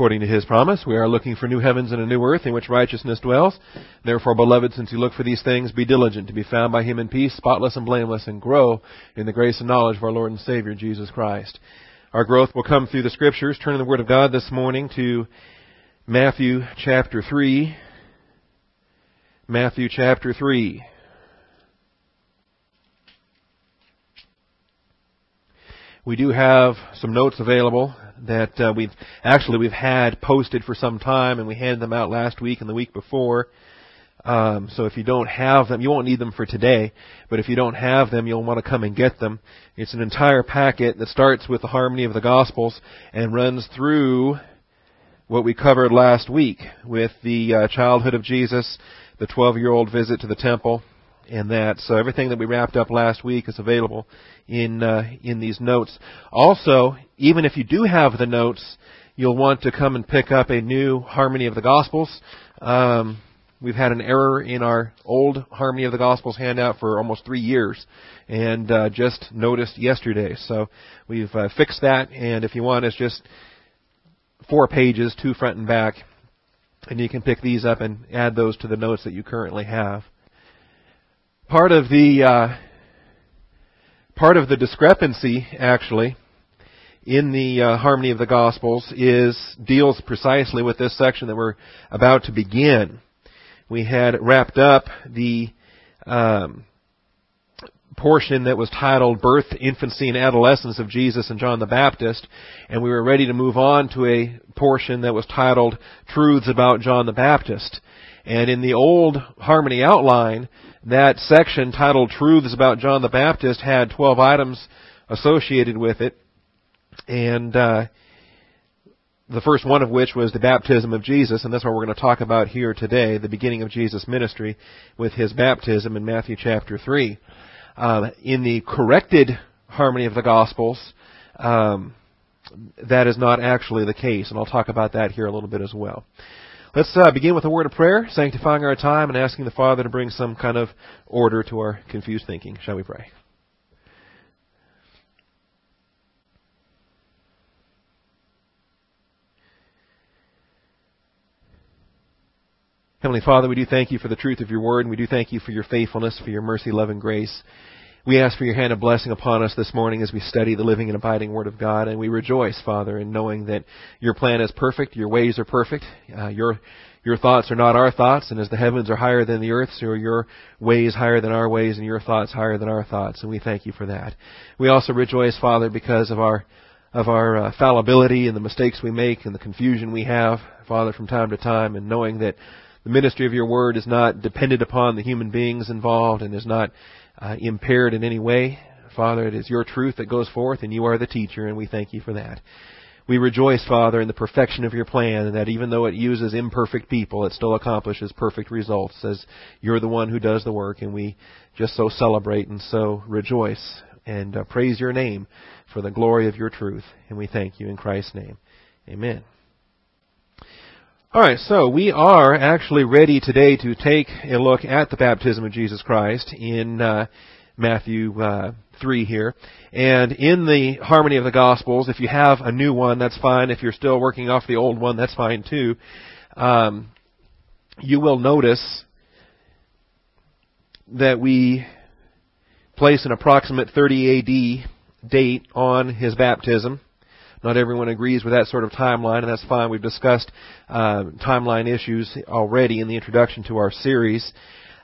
According to his promise, we are looking for new heavens and a new earth in which righteousness dwells. Therefore, beloved, since you look for these things, be diligent to be found by him in peace, spotless and blameless, and grow in the grace and knowledge of our Lord and Savior, Jesus Christ. Our growth will come through the scriptures. Turn the Word of God this morning to Matthew chapter 3. Matthew chapter 3. We do have some notes available that uh, we've actually we've had posted for some time, and we handed them out last week and the week before. Um, so if you don't have them, you won't need them for today. But if you don't have them, you'll want to come and get them. It's an entire packet that starts with the harmony of the Gospels and runs through what we covered last week with the uh, childhood of Jesus, the 12-year-old visit to the temple, and that. So everything that we wrapped up last week is available in uh, in these notes. Also, even if you do have the notes, you'll want to come and pick up a new Harmony of the Gospels. Um, we've had an error in our old Harmony of the Gospels handout for almost three years, and uh, just noticed yesterday. So we've uh, fixed that, and if you want, it's just four pages, two front and back, and you can pick these up and add those to the notes that you currently have. Part of the uh, part of the discrepancy, actually, in the uh, harmony of the Gospels is deals precisely with this section that we're about to begin. We had wrapped up the um, portion that was titled "Birth, Infancy, and Adolescence of Jesus and John the Baptist," and we were ready to move on to a portion that was titled "Truths about John the Baptist." And in the old harmony outline, that section titled Truths About John the Baptist had 12 items associated with it. And uh, the first one of which was the baptism of Jesus, and that's what we're going to talk about here today, the beginning of Jesus' ministry with his baptism in Matthew chapter 3. Uh, in the corrected harmony of the Gospels, um, that is not actually the case, and I'll talk about that here a little bit as well. Let's uh, begin with a word of prayer, sanctifying our time and asking the Father to bring some kind of order to our confused thinking. Shall we pray? Heavenly Father, we do thank you for the truth of your word, and we do thank you for your faithfulness, for your mercy, love, and grace. We ask for your hand of blessing upon us this morning as we study the living and abiding Word of God, and we rejoice, Father, in knowing that your plan is perfect, your ways are perfect, uh, your your thoughts are not our thoughts, and as the heavens are higher than the earth, so are your ways higher than our ways, and your thoughts higher than our thoughts, and we thank you for that. We also rejoice, Father, because of our of our uh, fallibility and the mistakes we make and the confusion we have, Father, from time to time, and knowing that the ministry of your word is not dependent upon the human beings involved and is not uh, impaired in any way. Father, it is your truth that goes forth, and you are the teacher, and we thank you for that. We rejoice, Father, in the perfection of your plan, and that even though it uses imperfect people, it still accomplishes perfect results, as you're the one who does the work, and we just so celebrate and so rejoice and uh, praise your name for the glory of your truth. And we thank you in Christ's name. Amen. All right, so we are actually ready today to take a look at the baptism of Jesus Christ in uh, Matthew uh, 3 here. And in the harmony of the Gospels, if you have a new one, that's fine. If you're still working off the old one, that's fine too. Um, you will notice that we place an approximate 30 AD date on his baptism. Not everyone agrees with that sort of timeline, and that's fine. We've discussed uh, timeline issues already in the introduction to our series.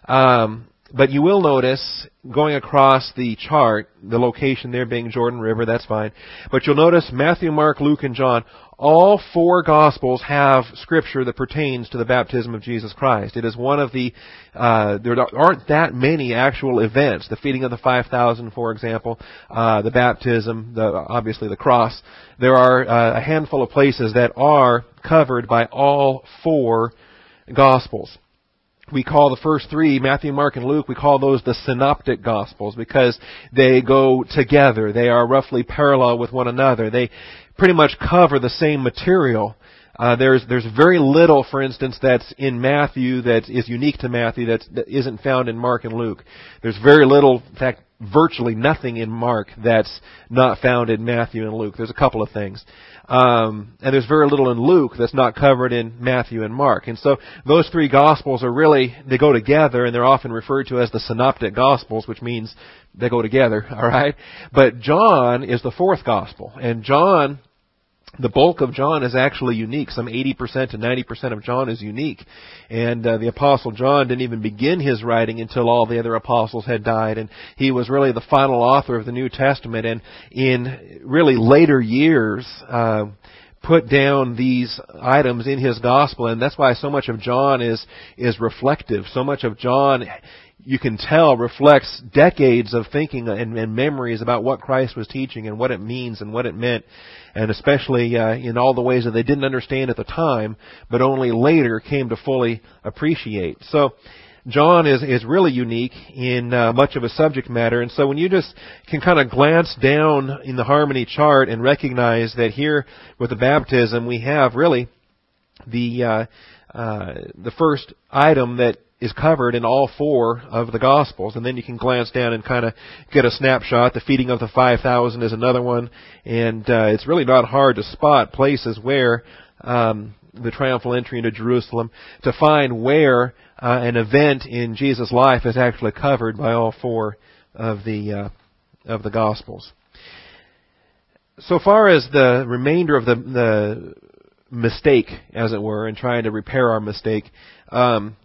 Um, but you will notice going across the chart, the location there being Jordan River, that's fine. But you'll notice Matthew, Mark, Luke, and John all four Gospels have scripture that pertains to the baptism of Jesus Christ. It is one of the, uh, there aren't that many actual events. The feeding of the 5,000, for example, uh, the baptism, the, obviously the cross. There are uh, a handful of places that are covered by all four Gospels we call the first three, Matthew, Mark, and Luke, we call those the synoptic gospels because they go together. They are roughly parallel with one another. They pretty much cover the same material. Uh, there's there's very little, for instance, that's in Matthew that is unique to Matthew that's, that isn't found in Mark and Luke. There's very little, in fact, virtually nothing in Mark that's not found in Matthew and Luke. There's a couple of things. Um, and there's very little in Luke that's not covered in Matthew and Mark. And so those three Gospels are really, they go together and they're often referred to as the Synoptic Gospels, which means they go together, alright? But John is the fourth Gospel. And John the bulk of John is actually unique. Some 80% to 90% of John is unique. And uh, the apostle John didn't even begin his writing until all the other apostles had died and he was really the final author of the New Testament and in really later years uh, put down these items in his gospel and that's why so much of John is is reflective. So much of John you can tell reflects decades of thinking and, and, memories about what Christ was teaching and what it means and what it meant, and especially uh, in all the ways that they didn't understand at the time, but only later came to fully appreciate. So. John is is really unique in uh, much of a subject matter, and so when you just can kind of glance down in the harmony chart and recognize that here with the baptism we have really the uh, uh, the first item that is covered in all four of the Gospels. And then you can glance down and kind of get a snapshot. The feeding of the 5,000 is another one. And uh, it's really not hard to spot places where um, the triumphal entry into Jerusalem, to find where uh, an event in Jesus' life is actually covered by all four of the uh, of the Gospels. So far as the remainder of the, the mistake, as it were, and trying to repair our mistake, um,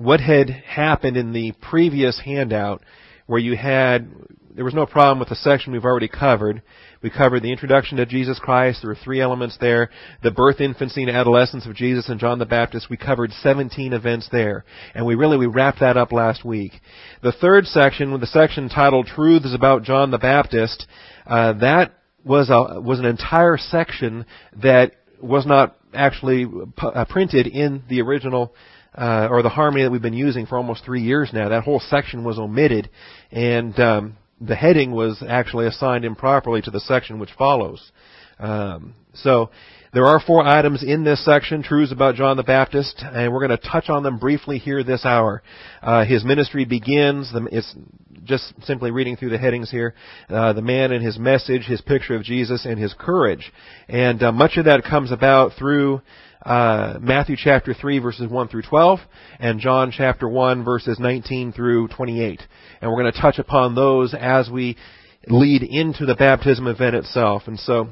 what had happened in the previous handout where you had, there was no problem with the section we've already covered. We covered the introduction to Jesus Christ. There were three elements there. The birth, infancy, and adolescence of Jesus and John the Baptist. We covered 17 events there. And we really, we wrapped that up last week. The third section, the section titled Truths About John the Baptist, uh, that was a, was an entire section that was not actually uh, printed in the original uh, or the harmony that we've been using for almost three years now. That whole section was omitted, and um, the heading was actually assigned improperly to the section which follows. Um, so there are four items in this section, truths about John the Baptist, and we're going to touch on them briefly here this hour. Uh, his ministry begins. It's just simply reading through the headings here. Uh, the man and his message, his picture of Jesus, and his courage. And uh, much of that comes about through uh, Matthew chapter 3 verses 1 through 12 and John chapter 1 verses 19 through 28. And we're going to touch upon those as we lead into the baptism event itself. And so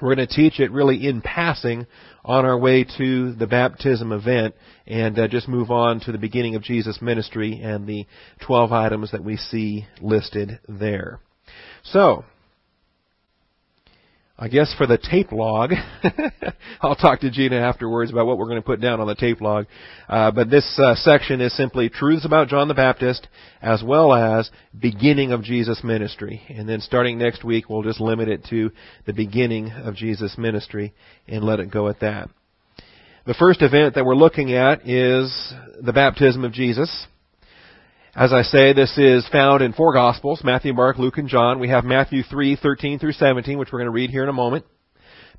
we're going to teach it really in passing on our way to the baptism event and uh, just move on to the beginning of Jesus' ministry and the 12 items that we see listed there. So, I guess for the tape log, I'll talk to Gina afterwards about what we're going to put down on the tape log. Uh, but this uh, section is simply truths about John the Baptist, as well as beginning of Jesus' ministry. And then starting next week, we'll just limit it to the beginning of Jesus' ministry and let it go at that. The first event that we're looking at is the baptism of Jesus. As I say, this is found in four Gospels, Matthew, Mark, Luke, and John. We have Matthew 3, 13 through 17, which we're going to read here in a moment.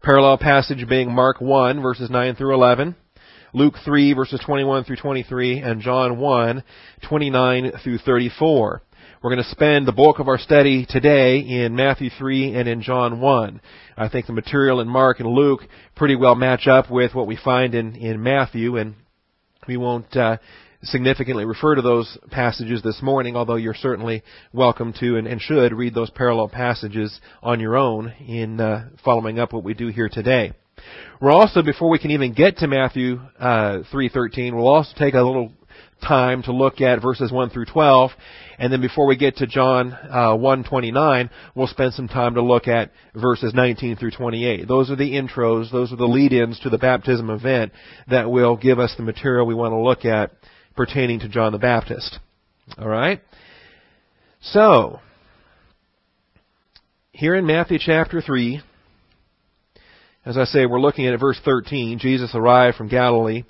Parallel passage being Mark 1, verses 9 through 11. Luke 3, verses 21 through 23, and John 1, 29 through 34. We're going to spend the bulk of our study today in Matthew 3 and in John 1. I think the material in Mark and Luke pretty well match up with what we find in, in Matthew, and we won't uh, significantly refer to those passages this morning, although you're certainly welcome to and, and should read those parallel passages on your own in uh, following up what we do here today. We're also, before we can even get to Matthew uh, 3.13, we'll also take a little time to look at verses 1 through 12, and then before we get to John uh, 1:29, we'll spend some time to look at verses 19 through 28. Those are the intros, those are the lead-ins to the baptism event that will give us the material we want to look at pertaining to John the Baptist. Alright? So, here in Matthew chapter 3, as I say, we're looking at verse 13. Jesus arrived from Galilee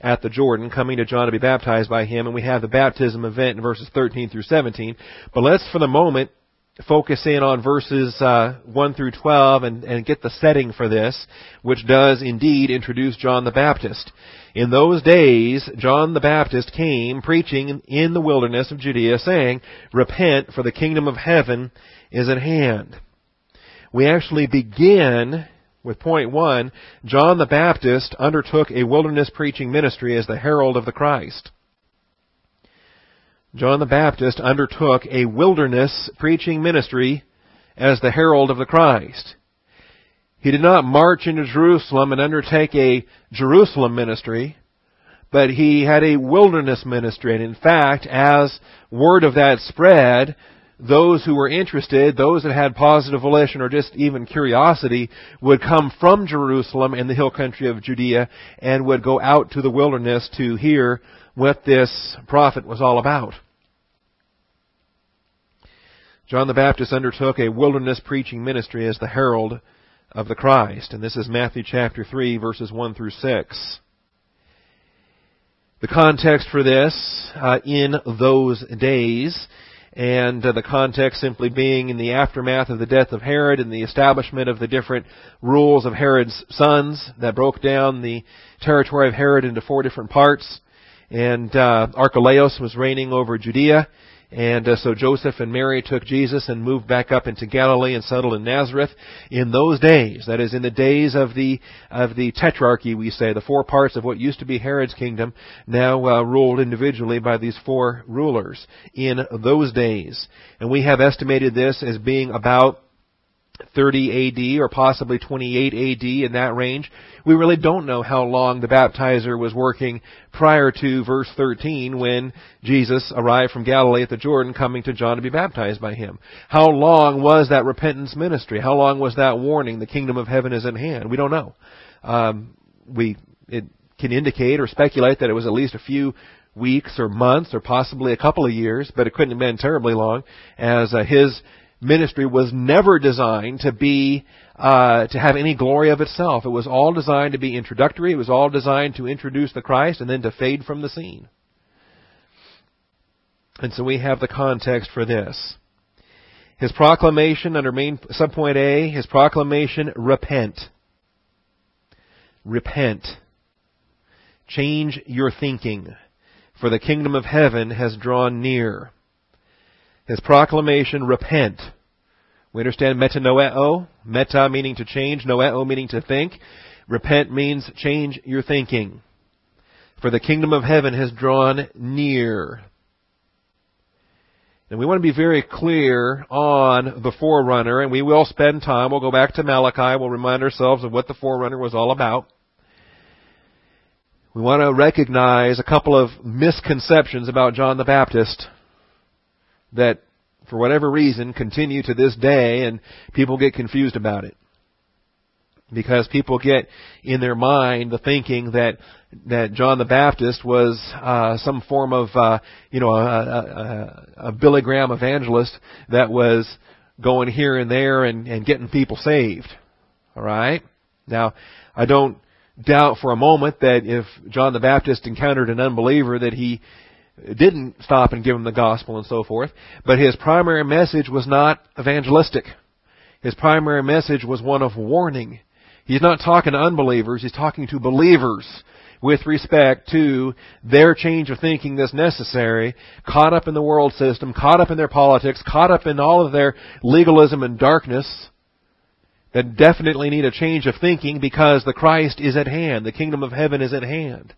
at the Jordan, coming to John to be baptized by him, and we have the baptism event in verses 13 through 17. But let's, for the moment, focus in on verses uh, 1 through 12 and, and get the setting for this, which does indeed introduce John the Baptist. In those days, John the Baptist came preaching in the wilderness of Judea, saying, Repent, for the kingdom of heaven is at hand. We actually begin with point one, John the Baptist undertook a wilderness preaching ministry as the herald of the Christ. John the Baptist undertook a wilderness preaching ministry as the herald of the Christ. He did not march into Jerusalem and undertake a Jerusalem ministry, but he had a wilderness ministry. And in fact, as word of that spread, those who were interested, those that had positive volition or just even curiosity, would come from Jerusalem and the hill country of Judea and would go out to the wilderness to hear what this prophet was all about. John the Baptist undertook a wilderness preaching ministry as the herald of the Christ, and this is Matthew chapter 3 verses 1 through 6. The context for this, uh, in those days, and uh, the context simply being in the aftermath of the death of Herod and the establishment of the different rules of Herod's sons that broke down the territory of Herod into four different parts. And uh, Archelaus was reigning over Judea, and uh, so Joseph and Mary took Jesus and moved back up into Galilee and settled in Nazareth. In those days, that is in the days of the of the tetrarchy, we say the four parts of what used to be Herod's kingdom, now uh, ruled individually by these four rulers. In those days, and we have estimated this as being about 30 AD or possibly 28 AD in that range. We really don't know how long the baptizer was working prior to verse 13 when Jesus arrived from Galilee at the Jordan coming to John to be baptized by him. How long was that repentance ministry? How long was that warning, the kingdom of heaven is at hand? We don't know. Um, we, it can indicate or speculate that it was at least a few weeks or months or possibly a couple of years, but it couldn't have been terribly long as uh, his ministry was never designed to be uh, to have any glory of itself. It was all designed to be introductory. It was all designed to introduce the Christ and then to fade from the scene. And so we have the context for this. His proclamation under main subpoint A, his proclamation, repent. Repent. Change your thinking, for the kingdom of heaven has drawn near. His proclamation, repent. We understand metanoeo, meta meaning to change, noeo meaning to think. Repent means change your thinking. For the kingdom of heaven has drawn near. And we want to be very clear on the forerunner, and we will spend time. We'll go back to Malachi. We'll remind ourselves of what the forerunner was all about. We want to recognize a couple of misconceptions about John the Baptist that for whatever reason continue to this day and people get confused about it. Because people get in their mind the thinking that that John the Baptist was uh, some form of uh, you know a, a, a Billy Graham evangelist that was going here and there and, and getting people saved. All right. Now, I don't doubt for a moment that if John the Baptist encountered an unbeliever that he didn't stop and give him the gospel and so forth, but his primary message was not evangelistic. His primary message was one of warning. He's not talking to unbelievers, he's talking to believers with respect to their change of thinking that's necessary, caught up in the world system, caught up in their politics, caught up in all of their legalism and darkness, that definitely need a change of thinking because the Christ is at hand. The kingdom of heaven is at hand.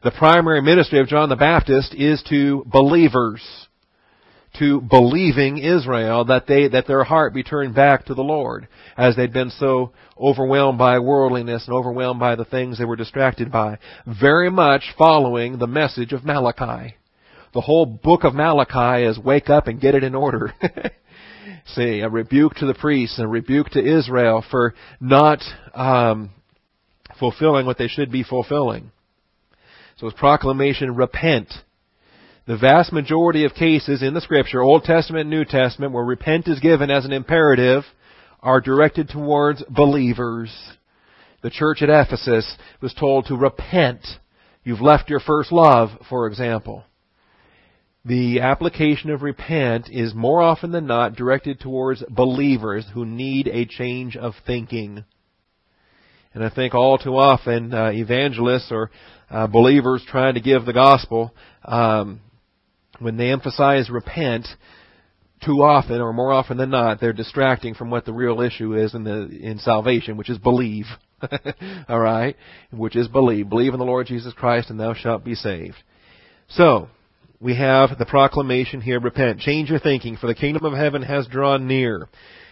The primary ministry of John the Baptist is to believers, to believing Israel, that they, that their heart be turned back to the Lord, as they'd been so overwhelmed by worldliness and overwhelmed by the things they were distracted by. Very much following the message of Malachi. The whole book of Malachi is wake up and get it in order. See, a rebuke to the priests and a rebuke to Israel for not um, fulfilling what they should be fulfilling. So his proclamation, repent. The vast majority of cases in the scripture, Old Testament and New Testament, where repent is given as an imperative, are directed towards believers. The church at Ephesus was told to repent. You've left your first love, for example. the application of repent is more often than not directed towards believers who need a change of thinking. And I think all too often uh, evangelists or uh, believers trying to give the gospel, um, when they emphasize repent, too often or more often than not, they're distracting from what the real issue is in the in salvation, which is believe. All right, which is believe. Believe in the Lord Jesus Christ, and thou shalt be saved. So we have the proclamation here: repent, change your thinking, for the kingdom of heaven has drawn near.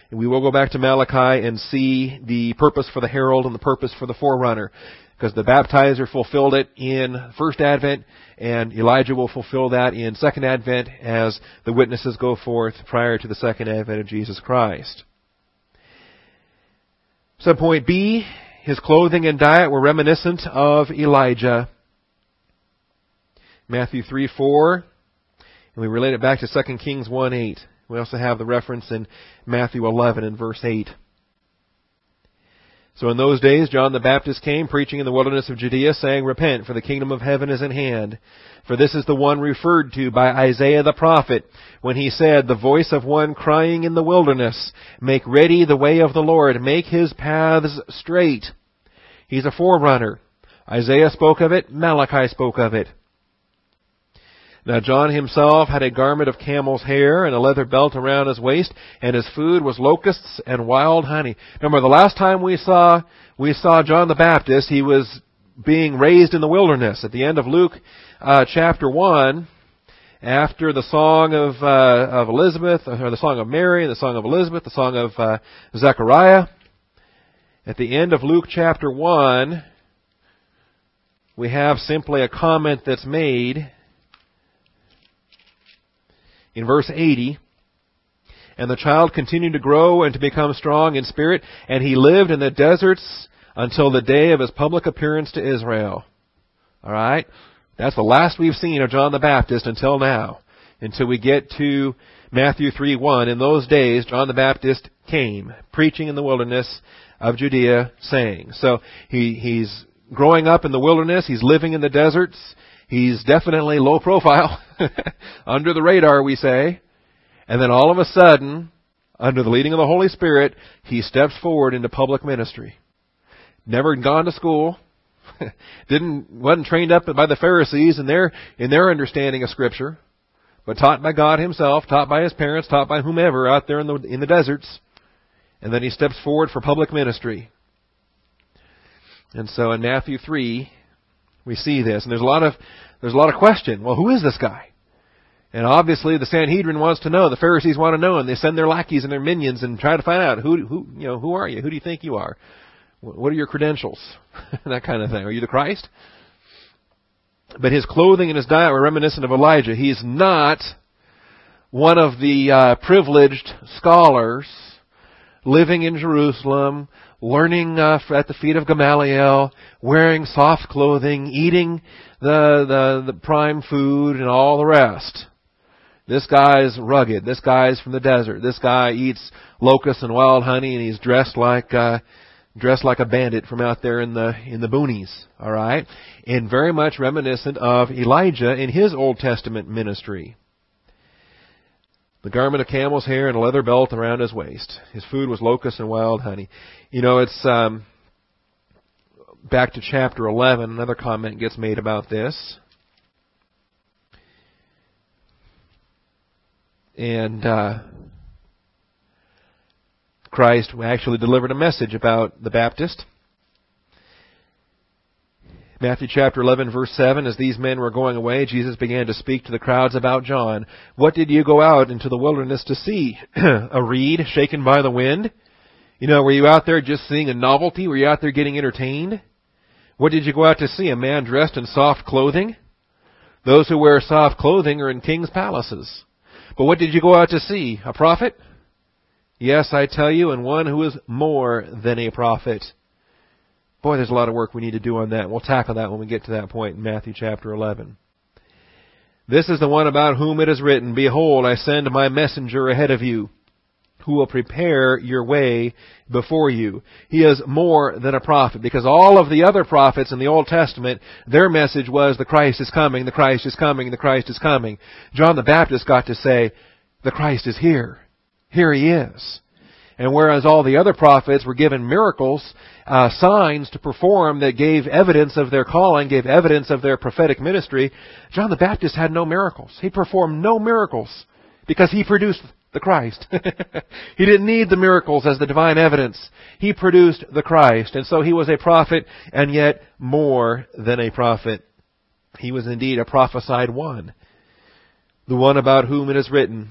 And we will go back to Malachi and see the purpose for the herald and the purpose for the forerunner because the baptizer fulfilled it in first advent and Elijah will fulfill that in second advent as the witnesses go forth prior to the second advent of Jesus Christ. Subpoint B, his clothing and diet were reminiscent of Elijah. Matthew 3, 4, and we relate it back to 2 Kings 1, 8. We also have the reference in Matthew 11 and verse 8. So in those days, John the Baptist came preaching in the wilderness of Judea, saying, Repent, for the kingdom of heaven is at hand. For this is the one referred to by Isaiah the prophet, when he said, The voice of one crying in the wilderness, Make ready the way of the Lord, make his paths straight. He's a forerunner. Isaiah spoke of it, Malachi spoke of it. Now John himself had a garment of camel's hair and a leather belt around his waist, and his food was locusts and wild honey. Remember, the last time we saw we saw John the Baptist, he was being raised in the wilderness. At the end of Luke uh, chapter one, after the song of uh, of Elizabeth, or the song of Mary, the song of Elizabeth, the song of uh, Zechariah. At the end of Luke chapter one, we have simply a comment that's made in verse 80, and the child continued to grow and to become strong in spirit, and he lived in the deserts until the day of his public appearance to Israel. Alright? That's the last we've seen of John the Baptist until now. Until we get to Matthew 3 1. In those days, John the Baptist came, preaching in the wilderness of Judea, saying. So, he, he's growing up in the wilderness, he's living in the deserts, He's definitely low profile, under the radar, we say. And then all of a sudden, under the leading of the Holy Spirit, he steps forward into public ministry. Never gone to school, didn't wasn't trained up by the Pharisees in their in their understanding of Scripture, but taught by God Himself, taught by his parents, taught by whomever out there in the in the deserts, and then he steps forward for public ministry. And so in Matthew three, we see this, and there's a lot of there's a lot of question. Well, who is this guy? And obviously, the Sanhedrin wants to know. The Pharisees want to know, and they send their lackeys and their minions and try to find out who who you know who are you? Who do you think you are? What are your credentials? that kind of thing. Are you the Christ? But his clothing and his diet were reminiscent of Elijah. He's not one of the uh, privileged scholars living in Jerusalem, learning uh, at the feet of Gamaliel, wearing soft clothing, eating the, the, the prime food and all the rest. This guy's rugged. This guy's from the desert. This guy eats locusts and wild honey and he's dressed like, uh, dressed like a bandit from out there in the, in the boonies. Alright? And very much reminiscent of Elijah in his Old Testament ministry the garment of camel's hair and a leather belt around his waist. His food was locusts and wild honey. You know, it's um, back to chapter 11. Another comment gets made about this. And uh, Christ actually delivered a message about the Baptist. Matthew chapter 11 verse 7, as these men were going away, Jesus began to speak to the crowds about John. What did you go out into the wilderness to see? a reed shaken by the wind? You know, were you out there just seeing a novelty? Were you out there getting entertained? What did you go out to see? A man dressed in soft clothing? Those who wear soft clothing are in king's palaces. But what did you go out to see? A prophet? Yes, I tell you, and one who is more than a prophet. Boy, there's a lot of work we need to do on that. We'll tackle that when we get to that point in Matthew chapter 11. This is the one about whom it is written, Behold, I send my messenger ahead of you, who will prepare your way before you. He is more than a prophet because all of the other prophets in the Old Testament, their message was the Christ is coming, the Christ is coming, the Christ is coming. John the Baptist got to say, the Christ is here. Here he is. And whereas all the other prophets were given miracles, uh, signs to perform that gave evidence of their calling, gave evidence of their prophetic ministry, John the Baptist had no miracles. He performed no miracles because he produced the Christ. he didn't need the miracles as the divine evidence. He produced the Christ. And so he was a prophet and yet more than a prophet. He was indeed a prophesied one. The one about whom it is written,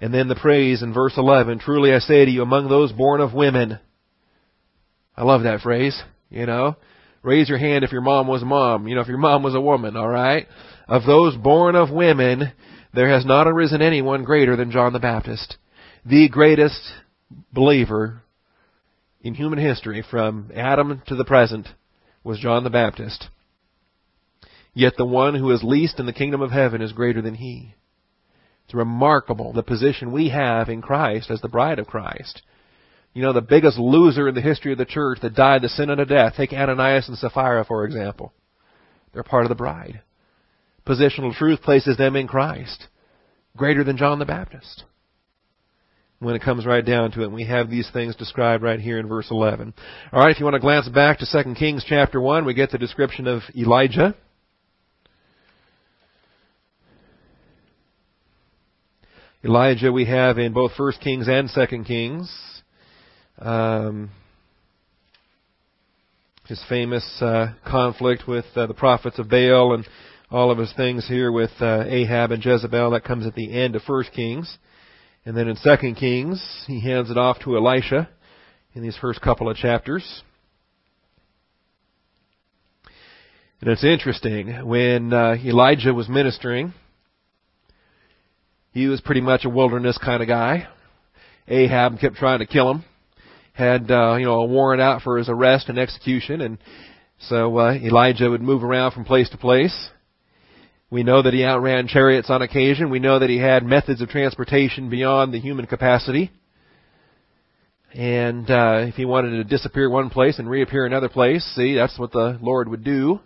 and then the praise in verse 11, truly I say to you, among those born of women. I love that phrase, you know. Raise your hand if your mom was a mom, you know, if your mom was a woman, alright? Of those born of women, there has not arisen anyone greater than John the Baptist. The greatest believer in human history from Adam to the present was John the Baptist. Yet the one who is least in the kingdom of heaven is greater than he. It's remarkable the position we have in Christ as the bride of Christ. You know, the biggest loser in the history of the church that died the sin unto death. Take Ananias and Sapphira, for example. They're part of the bride. Positional truth places them in Christ. Greater than John the Baptist. When it comes right down to it, we have these things described right here in verse 11. Alright, if you want to glance back to 2 Kings chapter 1, we get the description of Elijah. Elijah we have in both First Kings and Second Kings. Um, his famous uh, conflict with uh, the prophets of Baal and all of his things here with uh, Ahab and Jezebel that comes at the end of First Kings, and then in Second Kings he hands it off to Elisha in these first couple of chapters. And it's interesting when uh, Elijah was ministering he was pretty much a wilderness kind of guy. Ahab kept trying to kill him. Had uh, you know a warrant out for his arrest and execution, and so uh, Elijah would move around from place to place. We know that he outran chariots on occasion. We know that he had methods of transportation beyond the human capacity. And uh, if he wanted to disappear one place and reappear another place, see, that's what the Lord would do.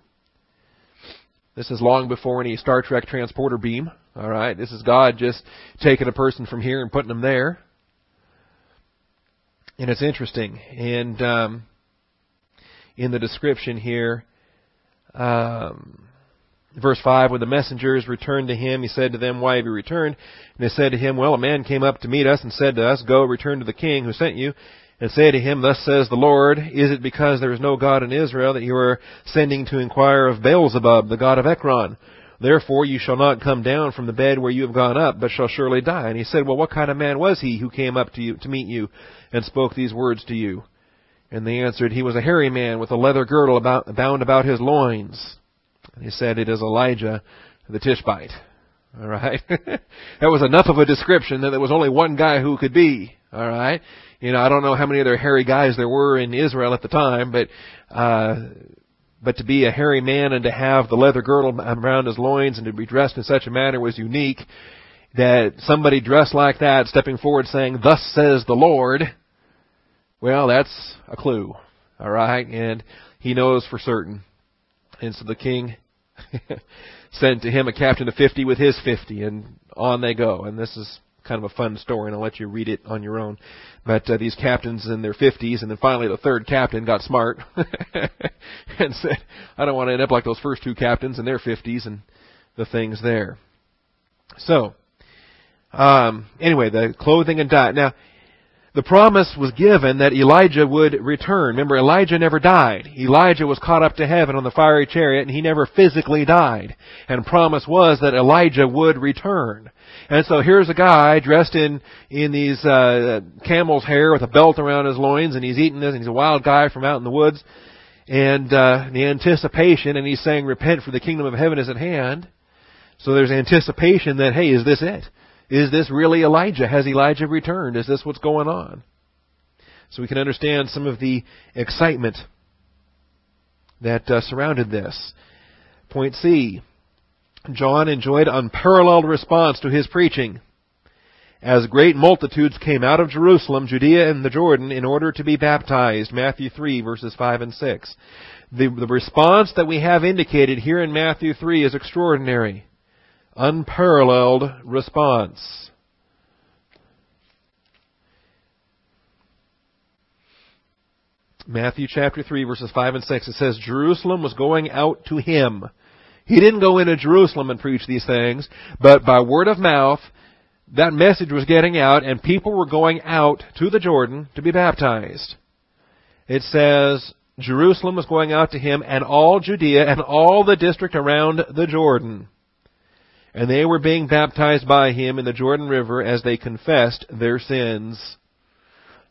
This is long before any Star Trek transporter beam. All right, this is God just taking a person from here and putting them there, and it's interesting. And um, in the description here, um, verse five, when the messengers returned to him, he said to them, "Why have you returned?" And they said to him, "Well, a man came up to meet us and said to us, Go, return to the king who sent you." and say to him, Thus says the Lord, Is it because there is no God in Israel that you are sending to inquire of Beelzebub, the god of Ekron? Therefore you shall not come down from the bed where you have gone up, but shall surely die. And he said, Well, what kind of man was he who came up to you to meet you and spoke these words to you? And they answered, He was a hairy man with a leather girdle about, bound about his loins. And he said, It is Elijah the Tishbite. All right, that was enough of a description that there was only one guy who could be. All right, you know I don't know how many other hairy guys there were in Israel at the time, but uh, but to be a hairy man and to have the leather girdle around his loins and to be dressed in such a manner was unique. That somebody dressed like that, stepping forward saying, Thus says the Lord, well, that's a clue. Alright? And he knows for certain. And so the king sent to him a captain of fifty with his fifty, and on they go. And this is kind of a fun story, and I'll let you read it on your own. But uh, these captains in their 50s, and then finally the third captain got smart and said, I don't want to end up like those first two captains in their 50s and the things there. So, um, anyway, the clothing and diet. Now, the promise was given that Elijah would return. Remember, Elijah never died. Elijah was caught up to heaven on the fiery chariot and he never physically died. And promise was that Elijah would return. And so here's a guy dressed in, in these, uh, camel's hair with a belt around his loins and he's eating this and he's a wild guy from out in the woods. And, uh, the anticipation and he's saying repent for the kingdom of heaven is at hand. So there's anticipation that, hey, is this it? Is this really Elijah? Has Elijah returned? Is this what's going on? So we can understand some of the excitement that uh, surrounded this. Point C. John enjoyed unparalleled response to his preaching. as great multitudes came out of Jerusalem, Judea, and the Jordan in order to be baptized. Matthew 3 verses 5 and 6. The, the response that we have indicated here in Matthew 3 is extraordinary. Unparalleled response. Matthew chapter 3 verses 5 and 6, it says, Jerusalem was going out to him. He didn't go into Jerusalem and preach these things, but by word of mouth, that message was getting out and people were going out to the Jordan to be baptized. It says, Jerusalem was going out to him and all Judea and all the district around the Jordan. And they were being baptized by him in the Jordan River as they confessed their sins.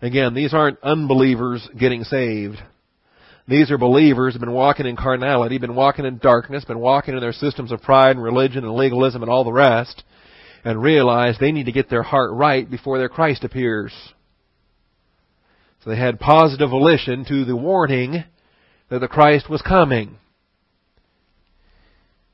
Again, these aren't unbelievers getting saved. These are believers who've been walking in carnality, been walking in darkness, been walking in their systems of pride and religion and legalism and all the rest, and realize they need to get their heart right before their Christ appears. So they had positive volition to the warning that the Christ was coming.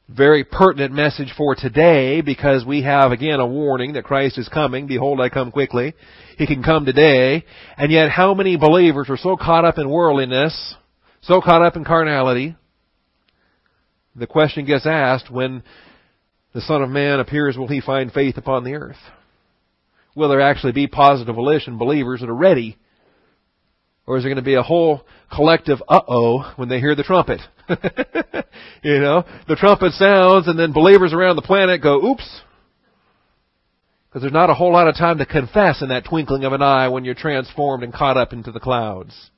Very pertinent message for today because we have again a warning that Christ is coming. Behold, I come quickly. He can come today. And yet how many believers are so caught up in worldliness, so caught up in carnality? The question gets asked when the Son of Man appears, will he find faith upon the earth? Will there actually be positive volition believers that are ready? Or is there going to be a whole collective uh-oh when they hear the trumpet? you know, the trumpet sounds and then believers around the planet go, oops, because there's not a whole lot of time to confess in that twinkling of an eye when you're transformed and caught up into the clouds.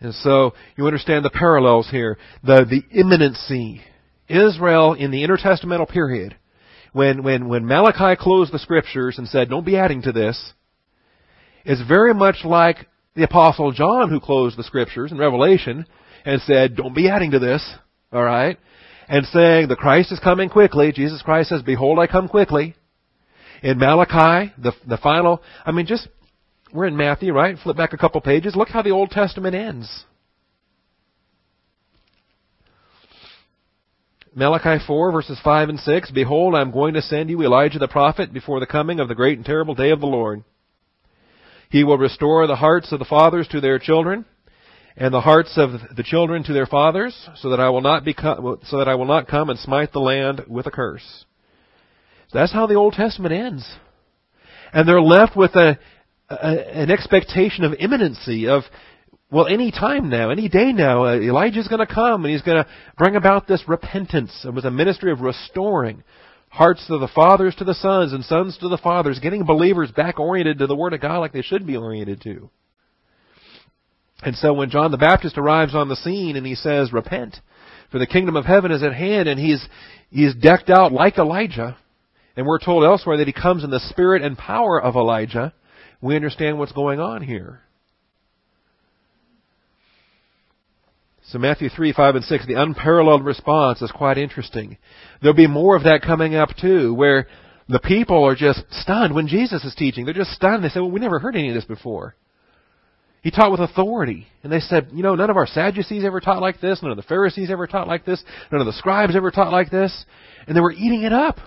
And so you understand the parallels here. The, the imminency. Israel in the intertestamental period, when, when, when Malachi closed the scriptures and said, don't be adding to this, is very much like the apostle John who closed the scriptures in Revelation and said, don't be adding to this. Alright? and saying the Christ is coming quickly. Jesus Christ says, behold, I come quickly. In Malachi, the, the final, I mean, just, we're in Matthew, right? Flip back a couple pages. Look how the Old Testament ends. Malachi 4 verses 5 and 6, Behold, I am going to send you Elijah the prophet before the coming of the great and terrible day of the Lord. He will restore the hearts of the fathers to their children, and the hearts of the children to their fathers, so that I will not become, so that I will not come and smite the land with a curse. So that's how the Old Testament ends. And they're left with a, a an expectation of imminency, of, well, any time now, any day now, uh, Elijah's going to come and he's going to bring about this repentance. It was a ministry of restoring hearts of the fathers to the sons and sons to the fathers, getting believers back oriented to the Word of God like they should be oriented to. And so when John the Baptist arrives on the scene and he says, repent, for the kingdom of heaven is at hand, and he's, he's decked out like Elijah, and we're told elsewhere that he comes in the spirit and power of Elijah, we understand what's going on here. So Matthew 3, 5, and 6, the unparalleled response is quite interesting. There'll be more of that coming up too, where the people are just stunned when Jesus is teaching. They're just stunned. They say, well, we never heard any of this before. He taught with authority. And they said, you know, none of our Sadducees ever taught like this. None of the Pharisees ever taught like this. None of the scribes ever taught like this. And they were eating it up.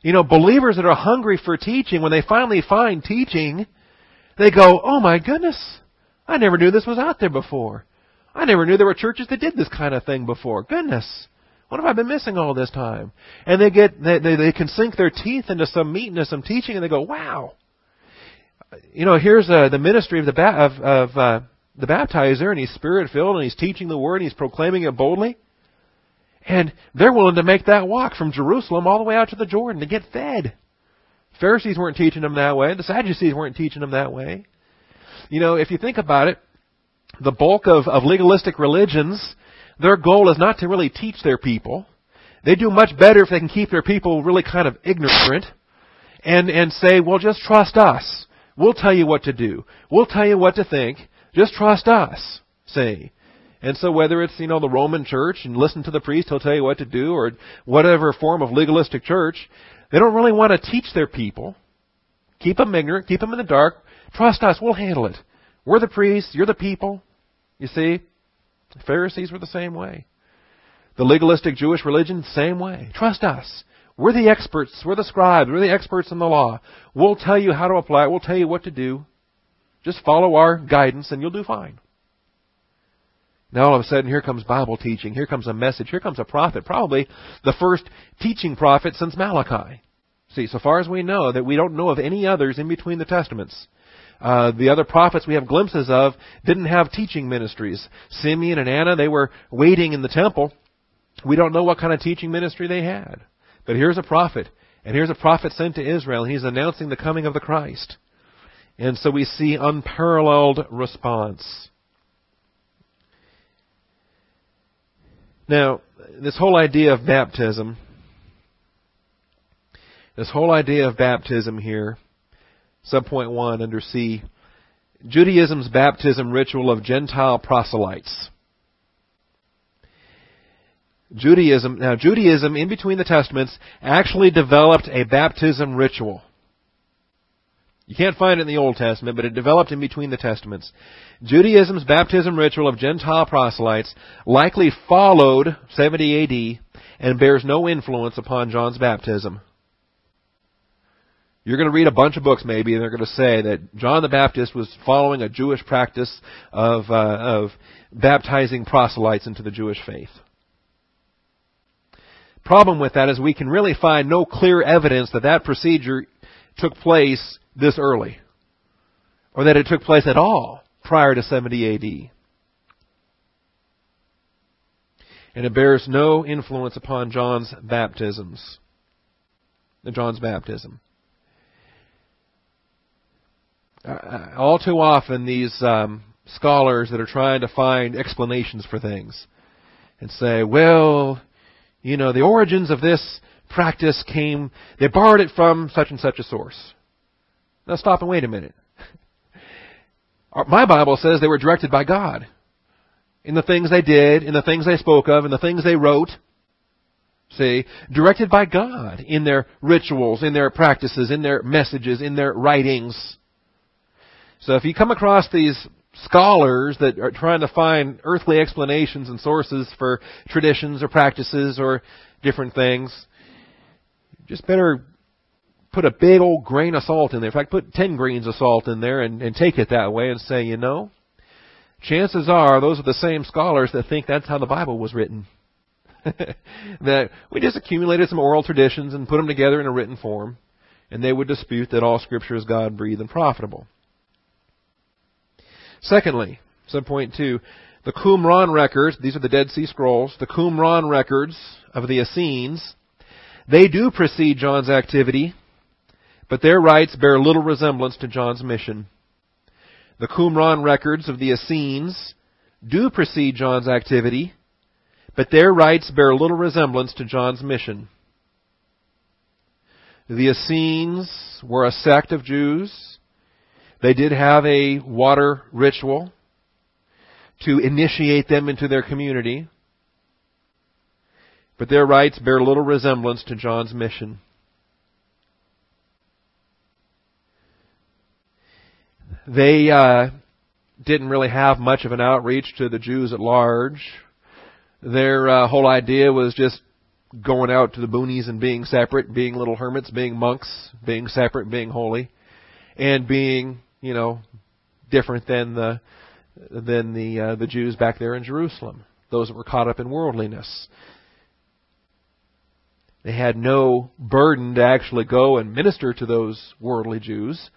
You know, believers that are hungry for teaching, when they finally find teaching, they go, oh my goodness, I never knew this was out there before. I never knew there were churches that did this kind of thing before. Goodness. What have I been missing all this time? And they get, they, they, they can sink their teeth into some meat and some teaching and they go, wow you know, here's uh, the ministry of the ba- of, of uh, the baptizer, and he's spirit filled, and he's teaching the word, and he's proclaiming it boldly. And they're willing to make that walk from Jerusalem all the way out to the Jordan to get fed. Pharisees weren't teaching them that way. The Sadducees weren't teaching them that way. You know, if you think about it, the bulk of, of legalistic religions, their goal is not to really teach their people. They do much better if they can keep their people really kind of ignorant and, and say, well, just trust us. We'll tell you what to do. We'll tell you what to think. Just trust us. See. And so whether it's, you know, the Roman church and listen to the priest, he'll tell you what to do, or whatever form of legalistic church, they don't really want to teach their people. Keep them ignorant, keep them in the dark. Trust us, we'll handle it. We're the priests, you're the people. You see? Pharisees were the same way. The legalistic Jewish religion, same way. Trust us. We're the experts. We're the scribes. We're the experts in the law. We'll tell you how to apply it. We'll tell you what to do. Just follow our guidance and you'll do fine. Now all of a sudden here comes Bible teaching. Here comes a message. Here comes a prophet. Probably the first teaching prophet since Malachi. See, so far as we know, that we don't know of any others in between the Testaments. Uh, the other prophets we have glimpses of didn't have teaching ministries. Simeon and Anna, they were waiting in the temple. We don't know what kind of teaching ministry they had. But here's a prophet, and here's a prophet sent to Israel, and he's announcing the coming of the Christ. And so we see unparalleled response. Now, this whole idea of baptism, this whole idea of baptism here, subpoint one under C, Judaism's baptism ritual of Gentile proselytes. Judaism, now Judaism in between the Testaments actually developed a baptism ritual. You can't find it in the Old Testament, but it developed in between the Testaments. Judaism's baptism ritual of Gentile proselytes likely followed 70 AD and bears no influence upon John's baptism. You're going to read a bunch of books maybe, and they're going to say that John the Baptist was following a Jewish practice of, uh, of baptizing proselytes into the Jewish faith. Problem with that is we can really find no clear evidence that that procedure took place this early, or that it took place at all prior to 70 AD. And it bears no influence upon John's baptisms. John's baptism. Uh, all too often, these um, scholars that are trying to find explanations for things and say, well, you know, the origins of this practice came, they borrowed it from such and such a source. Now stop and wait a minute. My Bible says they were directed by God in the things they did, in the things they spoke of, in the things they wrote. See, directed by God in their rituals, in their practices, in their messages, in their writings. So if you come across these scholars that are trying to find earthly explanations and sources for traditions or practices or different things, just better put a big old grain of salt in there. In fact, put 10 grains of salt in there and, and take it that way and say, you know, chances are those are the same scholars that think that's how the Bible was written. that we just accumulated some oral traditions and put them together in a written form, and they would dispute that all Scripture is God breathed and profitable. Secondly, subpoint two, the Qumran records, these are the Dead Sea Scrolls, the Qumran records of the Essenes, they do precede John's activity, but their rites bear little resemblance to John's mission. The Qumran records of the Essenes do precede John's activity, but their rites bear little resemblance to John's mission. The Essenes were a sect of Jews they did have a water ritual to initiate them into their community, but their rites bear little resemblance to John's mission. They uh, didn't really have much of an outreach to the Jews at large. Their uh, whole idea was just going out to the boonies and being separate, being little hermits, being monks, being separate, being holy, and being you know, different than the than the uh, the Jews back there in Jerusalem, those that were caught up in worldliness. They had no burden to actually go and minister to those worldly Jews.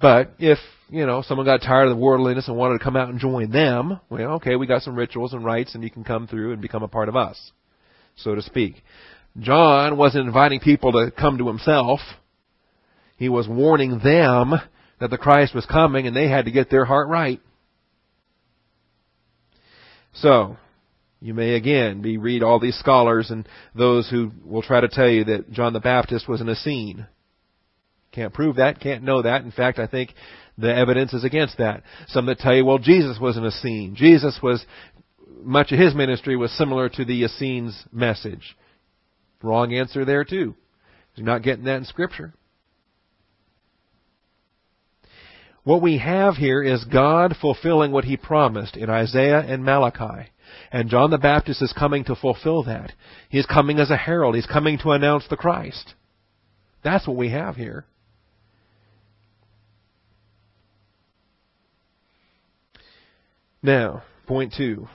But if, you know, someone got tired of the worldliness and wanted to come out and join them, well, okay, we got some rituals and rites and you can come through and become a part of us, so to speak. John wasn't inviting people to come to himself. He was warning them that the Christ was coming and they had to get their heart right. So, you may again be read all these scholars and those who will try to tell you that John the Baptist was an Essene. Can't prove that, can't know that. In fact, I think the evidence is against that. Some that tell you, well, Jesus was an Essene. Jesus was, much of his ministry was similar to the Essenes' message. Wrong answer there too. You're not getting that in Scripture. What we have here is God fulfilling what He promised in Isaiah and Malachi. And John the Baptist is coming to fulfill that. He's coming as a herald. He's coming to announce the Christ. That's what we have here. Now, point two.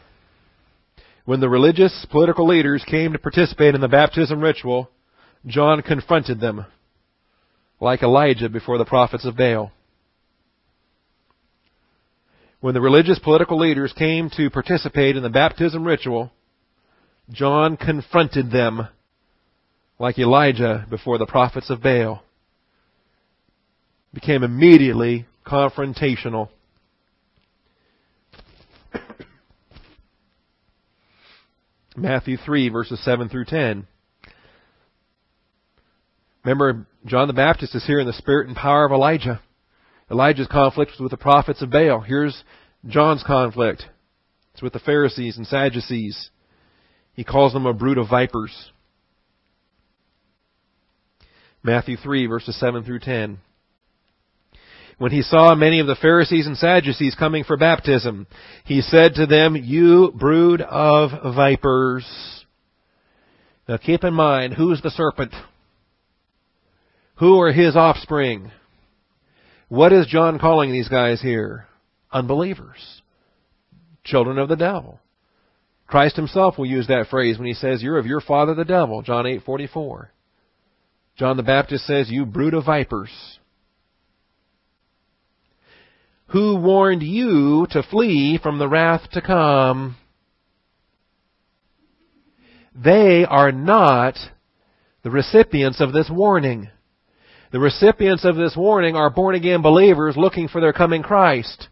When the religious political leaders came to participate in the baptism ritual, John confronted them like Elijah before the prophets of Baal. When the religious political leaders came to participate in the baptism ritual, John confronted them like Elijah before the prophets of Baal. Became immediately confrontational. Matthew 3 verses 7 through 10. Remember, John the Baptist is here in the spirit and power of Elijah. Elijah's conflict was with the prophets of Baal. Here's John's conflict. It's with the Pharisees and Sadducees. He calls them a brood of vipers. Matthew 3 verses 7 through 10. When he saw many of the Pharisees and Sadducees coming for baptism, he said to them, You brood of vipers. Now keep in mind, who's the serpent? Who are his offspring? What is John calling these guys here? Unbelievers. Children of the devil. Christ himself will use that phrase when he says, You're of your father the devil, John 8:44. John the Baptist says, You brood of vipers. Who warned you to flee from the wrath to come? They are not the recipients of this warning. The recipients of this warning are born again believers looking for their coming Christ.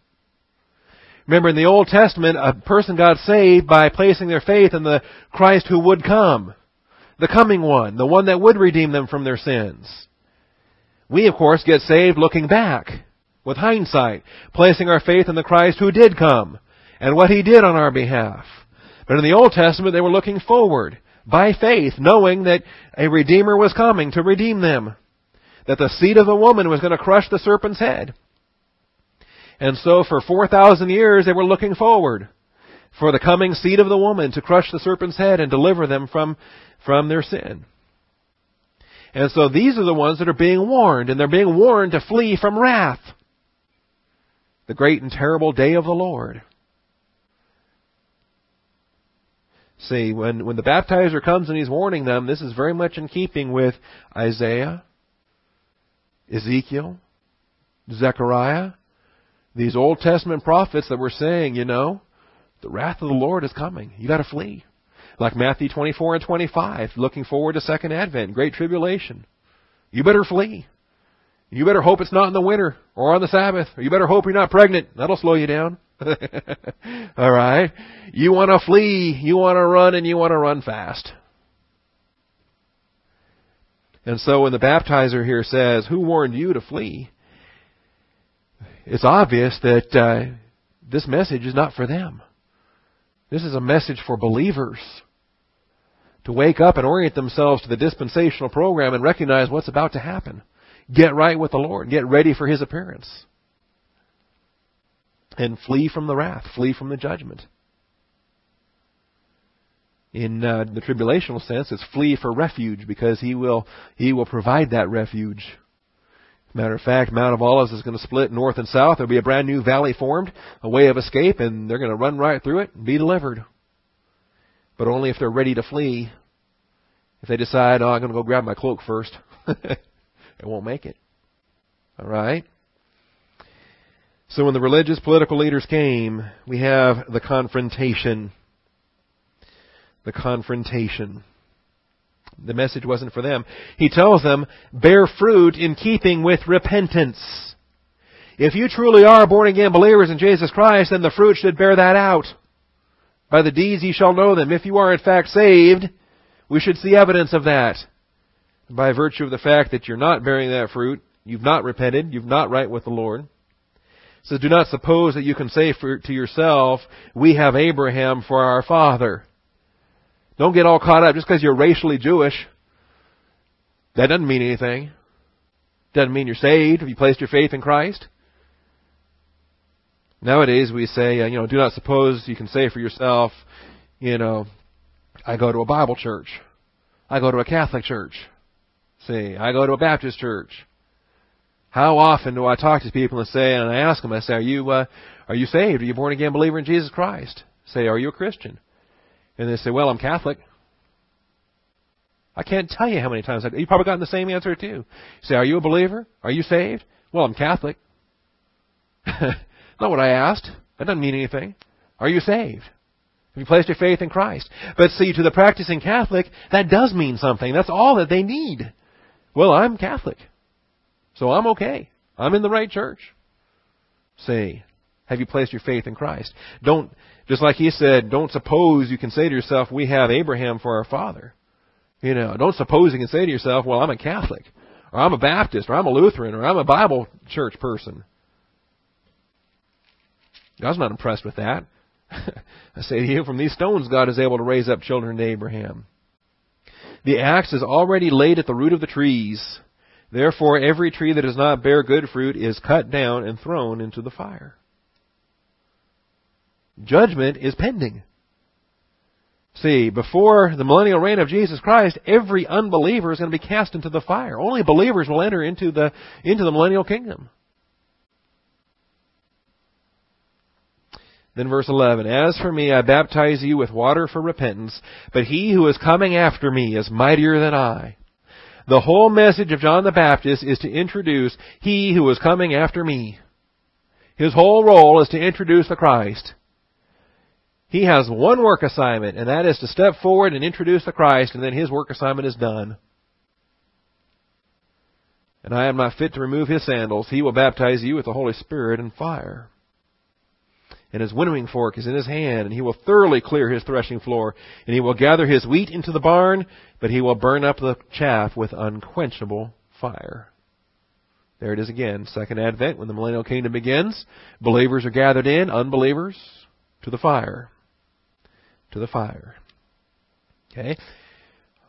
Remember, in the Old Testament, a person got saved by placing their faith in the Christ who would come. The coming one. The one that would redeem them from their sins. We, of course, get saved looking back, with hindsight, placing our faith in the Christ who did come, and what He did on our behalf. But in the Old Testament, they were looking forward, by faith, knowing that a Redeemer was coming to redeem them that the seed of the woman was going to crush the serpent's head. And so for 4,000 years they were looking forward for the coming seed of the woman to crush the serpent's head and deliver them from, from their sin. And so these are the ones that are being warned, and they're being warned to flee from wrath. The great and terrible day of the Lord. See, when, when the baptizer comes and he's warning them, this is very much in keeping with Isaiah, Ezekiel, Zechariah, these Old Testament prophets that were saying, you know, the wrath of the Lord is coming. You gotta flee. Like Matthew 24 and 25, looking forward to second advent, great tribulation. You better flee. You better hope it's not in the winter or on the Sabbath, or you better hope you're not pregnant. That'll slow you down. Alright? You wanna flee, you wanna run, and you wanna run fast. And so when the baptizer here says, Who warned you to flee? It's obvious that uh, this message is not for them. This is a message for believers to wake up and orient themselves to the dispensational program and recognize what's about to happen. Get right with the Lord. Get ready for His appearance. And flee from the wrath. Flee from the judgment in uh, the tribulational sense, it's flee for refuge because he will he will provide that refuge. Matter of fact, Mount of Olives is going to split north and south. There'll be a brand new valley formed, a way of escape, and they're going to run right through it and be delivered. But only if they're ready to flee. If they decide, oh, I'm going to go grab my cloak first, they won't make it. All right. So when the religious political leaders came, we have the confrontation the confrontation. The message wasn't for them. He tells them, bear fruit in keeping with repentance. If you truly are born again believers in Jesus Christ, then the fruit should bear that out. By the deeds ye shall know them. If you are in fact saved, we should see evidence of that. By virtue of the fact that you're not bearing that fruit, you've not repented, you've not right with the Lord. Says, do not suppose that you can say for, to yourself, we have Abraham for our father. Don't get all caught up just because you're racially Jewish. That doesn't mean anything. Doesn't mean you're saved. Have you placed your faith in Christ? Nowadays we say, uh, you know, do not suppose you can say for yourself, you know, I go to a Bible church. I go to a Catholic church. See, I go to a Baptist church. How often do I talk to people and say, and I ask them, I say, are you, uh, are you saved? Are you born again believer in Jesus Christ? Say, are you a Christian? And they say, well, I'm Catholic. I can't tell you how many times I, you've probably gotten the same answer too. You say, are you a believer? Are you saved? Well, I'm Catholic. Not what I asked. That doesn't mean anything. Are you saved? Have you placed your faith in Christ? But see, to the practicing Catholic, that does mean something. That's all that they need. Well, I'm Catholic. So I'm okay. I'm in the right church. Say, have you placed your faith in Christ? Don't, just like he said, don't suppose you can say to yourself, we have Abraham for our father. You know, don't suppose you can say to yourself, well, I'm a Catholic, or I'm a Baptist, or I'm a Lutheran, or I'm a Bible church person. God's not impressed with that. I say to you, from these stones God is able to raise up children to Abraham. The axe is already laid at the root of the trees. Therefore, every tree that does not bear good fruit is cut down and thrown into the fire. Judgment is pending. See, before the millennial reign of Jesus Christ, every unbeliever is going to be cast into the fire. Only believers will enter into the, into the millennial kingdom. Then verse 11, As for me, I baptize you with water for repentance, but he who is coming after me is mightier than I. The whole message of John the Baptist is to introduce he who is coming after me. His whole role is to introduce the Christ. He has one work assignment, and that is to step forward and introduce the Christ, and then his work assignment is done. And I am not fit to remove his sandals. He will baptize you with the Holy Spirit and fire and his winnowing fork is in his hand, and he will thoroughly clear his threshing floor, and he will gather his wheat into the barn, but he will burn up the chaff with unquenchable fire. There it is again, second advent, when the millennial kingdom begins. Believers are gathered in, unbelievers to the fire. To the fire. Okay?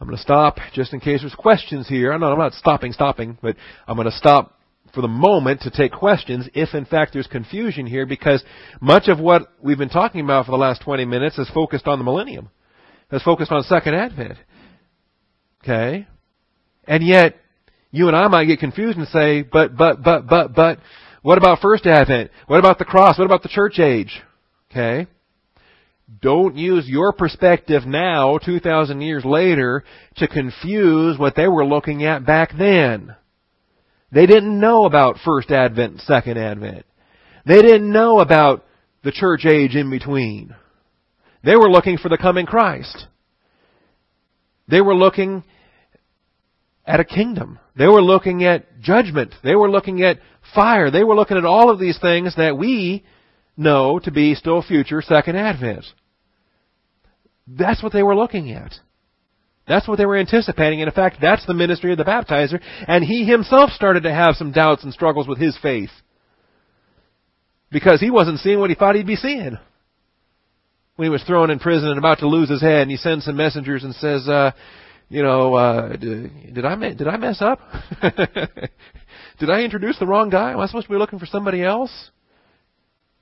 I'm going to stop just in case there's questions here. I'm not, I'm not stopping, stopping, but I'm going to stop for the moment to take questions if in fact there's confusion here because much of what we've been talking about for the last 20 minutes is focused on the millennium. Has focused on second advent. Okay? And yet, you and I might get confused and say, but, but, but, but, but, what about first advent? What about the cross? What about the church age? Okay? Don't use your perspective now, 2,000 years later, to confuse what they were looking at back then. They didn't know about first advent and second advent. They didn't know about the church age in between. They were looking for the coming Christ. They were looking at a kingdom. They were looking at judgment. They were looking at fire. They were looking at all of these things that we know to be still future second advent. That's what they were looking at. That's what they were anticipating. And in fact, that's the ministry of the baptizer. And he himself started to have some doubts and struggles with his faith. Because he wasn't seeing what he thought he'd be seeing. When he was thrown in prison and about to lose his head, and he sends some messengers and says, uh, you know, uh, did I did I mess up? did I introduce the wrong guy? Am I supposed to be looking for somebody else?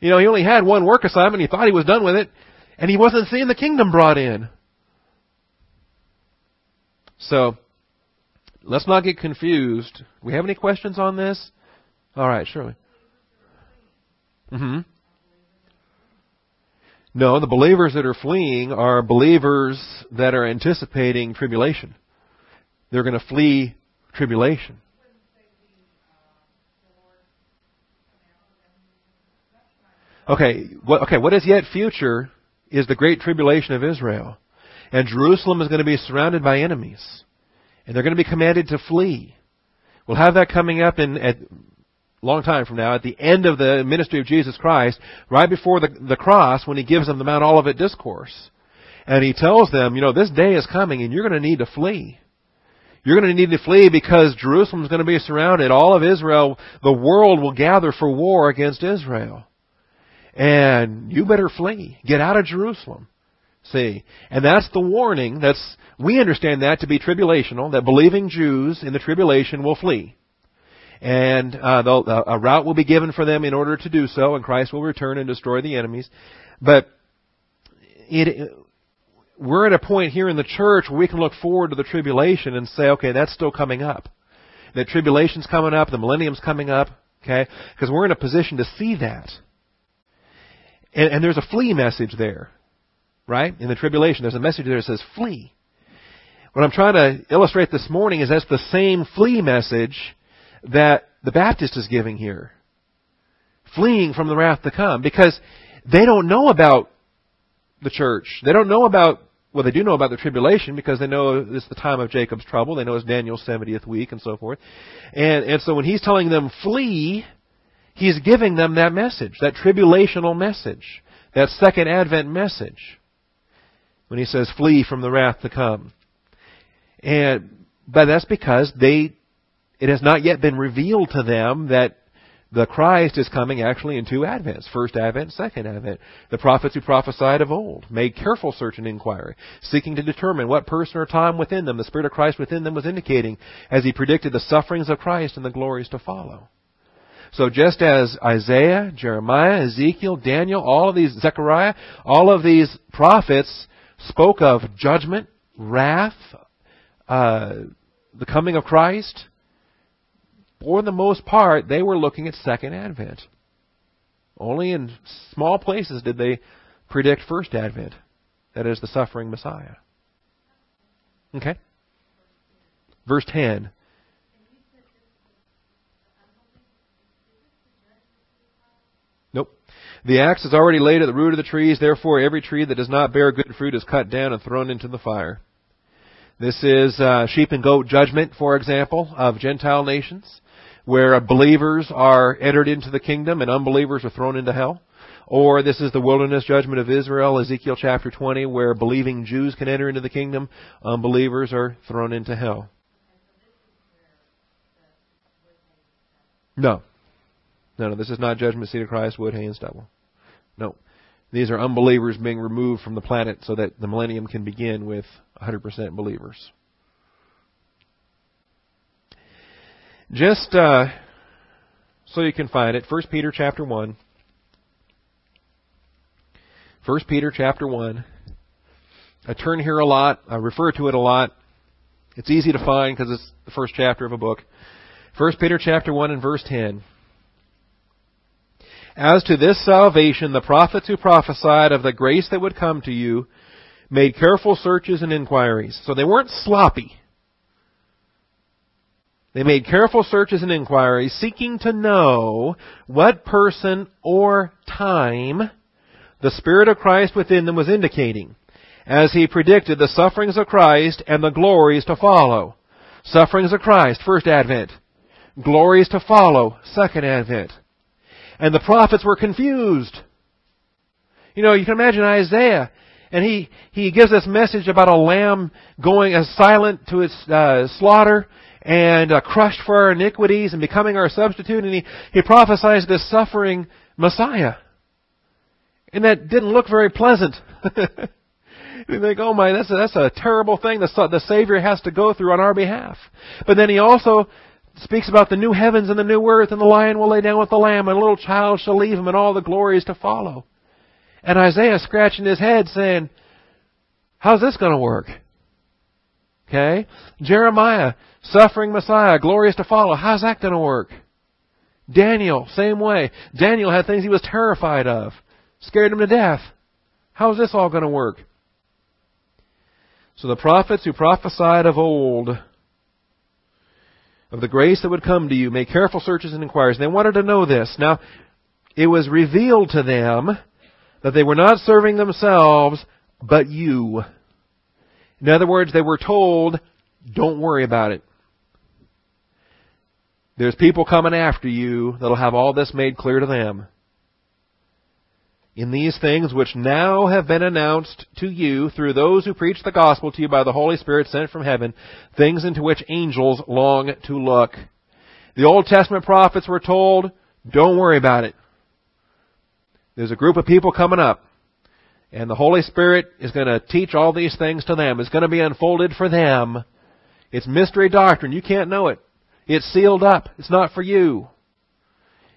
You know, he only had one work assignment. He thought he was done with it, and he wasn't seeing the kingdom brought in. So, let's not get confused. We have any questions on this? All right, surely. Mm-hmm. No, the believers that are fleeing are believers that are anticipating tribulation. They're going to flee tribulation. Okay, what, okay, what is yet future is the great tribulation of Israel. And Jerusalem is going to be surrounded by enemies. And they're going to be commanded to flee. We'll have that coming up in a long time from now, at the end of the ministry of Jesus Christ, right before the, the cross, when he gives them the Mount Olivet discourse. And he tells them, you know, this day is coming and you're going to need to flee. You're going to need to flee because Jerusalem is going to be surrounded. All of Israel, the world will gather for war against Israel. And you better flee. Get out of Jerusalem. See, and that's the warning. That's we understand that to be tribulational. That believing Jews in the tribulation will flee, and uh, a route will be given for them in order to do so, and Christ will return and destroy the enemies. But it, we're at a point here in the church where we can look forward to the tribulation and say, okay, that's still coming up. The tribulation's coming up, the millennium's coming up, okay? Because we're in a position to see that. And, and there's a flee message there, right? In the tribulation, there's a message there that says flee. What I'm trying to illustrate this morning is that's the same flee message that the Baptist is giving here. Fleeing from the wrath to come. Because they don't know about the church. They don't know about, well, they do know about the tribulation because they know it's the time of Jacob's trouble. They know it's Daniel's 70th week and so forth. And, and so when he's telling them flee, he's giving them that message, that tribulational message, that second advent message. When he says flee from the wrath to come. And, but that's because they, it has not yet been revealed to them that the Christ is coming actually in two advents, first advent, second advent. The prophets who prophesied of old made careful search and inquiry, seeking to determine what person or time within them the Spirit of Christ within them was indicating as he predicted the sufferings of Christ and the glories to follow. So just as Isaiah, Jeremiah, Ezekiel, Daniel, all of these, Zechariah, all of these prophets spoke of judgment, wrath, uh, the coming of Christ, for the most part, they were looking at Second Advent. Only in small places did they predict First Advent, that is, the suffering Messiah. Okay? Verse 10. Nope. The axe is already laid at the root of the trees, therefore every tree that does not bear good fruit is cut down and thrown into the fire. This is uh, sheep and goat judgment, for example, of Gentile nations where believers are entered into the kingdom and unbelievers are thrown into hell. Or this is the wilderness judgment of Israel, Ezekiel chapter 20, where believing Jews can enter into the kingdom, unbelievers are thrown into hell. No. No, no, this is not judgment seat of Christ, wood, hay, and stubble. No. These are unbelievers being removed from the planet so that the millennium can begin with 100% believers. Just uh, so you can find it, 1 Peter chapter 1. 1 Peter chapter 1. I turn here a lot. I refer to it a lot. It's easy to find because it's the first chapter of a book. 1 Peter chapter 1 and verse 10. As to this salvation, the prophets who prophesied of the grace that would come to you made careful searches and inquiries. So they weren't sloppy. They made careful searches and inquiries, seeking to know what person or time the Spirit of Christ within them was indicating, as he predicted the sufferings of Christ and the glories to follow. Sufferings of Christ, first advent. Glories to follow, second advent. And the prophets were confused. You know, you can imagine Isaiah, and he, he gives this message about a lamb going as silent to its uh, slaughter, and uh, crushed for our iniquities and becoming our substitute. And he, he prophesies this suffering Messiah. And that didn't look very pleasant. you think, oh my, that's a, that's a terrible thing the, the Savior has to go through on our behalf. But then he also speaks about the new heavens and the new earth, and the lion will lay down with the lamb, and a little child shall leave him, and all the glories to follow. And Isaiah scratching his head saying, how's this going to work? Okay? Jeremiah Suffering Messiah, glorious to follow. How's that going to work? Daniel, same way. Daniel had things he was terrified of. Scared him to death. How's this all going to work? So the prophets who prophesied of old, of the grace that would come to you, Make careful searches and inquiries. And they wanted to know this. Now, it was revealed to them that they were not serving themselves, but you. In other words, they were told, don't worry about it. There's people coming after you that'll have all this made clear to them. In these things which now have been announced to you through those who preach the gospel to you by the Holy Spirit sent from heaven, things into which angels long to look. The Old Testament prophets were told, don't worry about it. There's a group of people coming up. And the Holy Spirit is going to teach all these things to them. It's going to be unfolded for them. It's mystery doctrine. You can't know it. It's sealed up. It's not for you.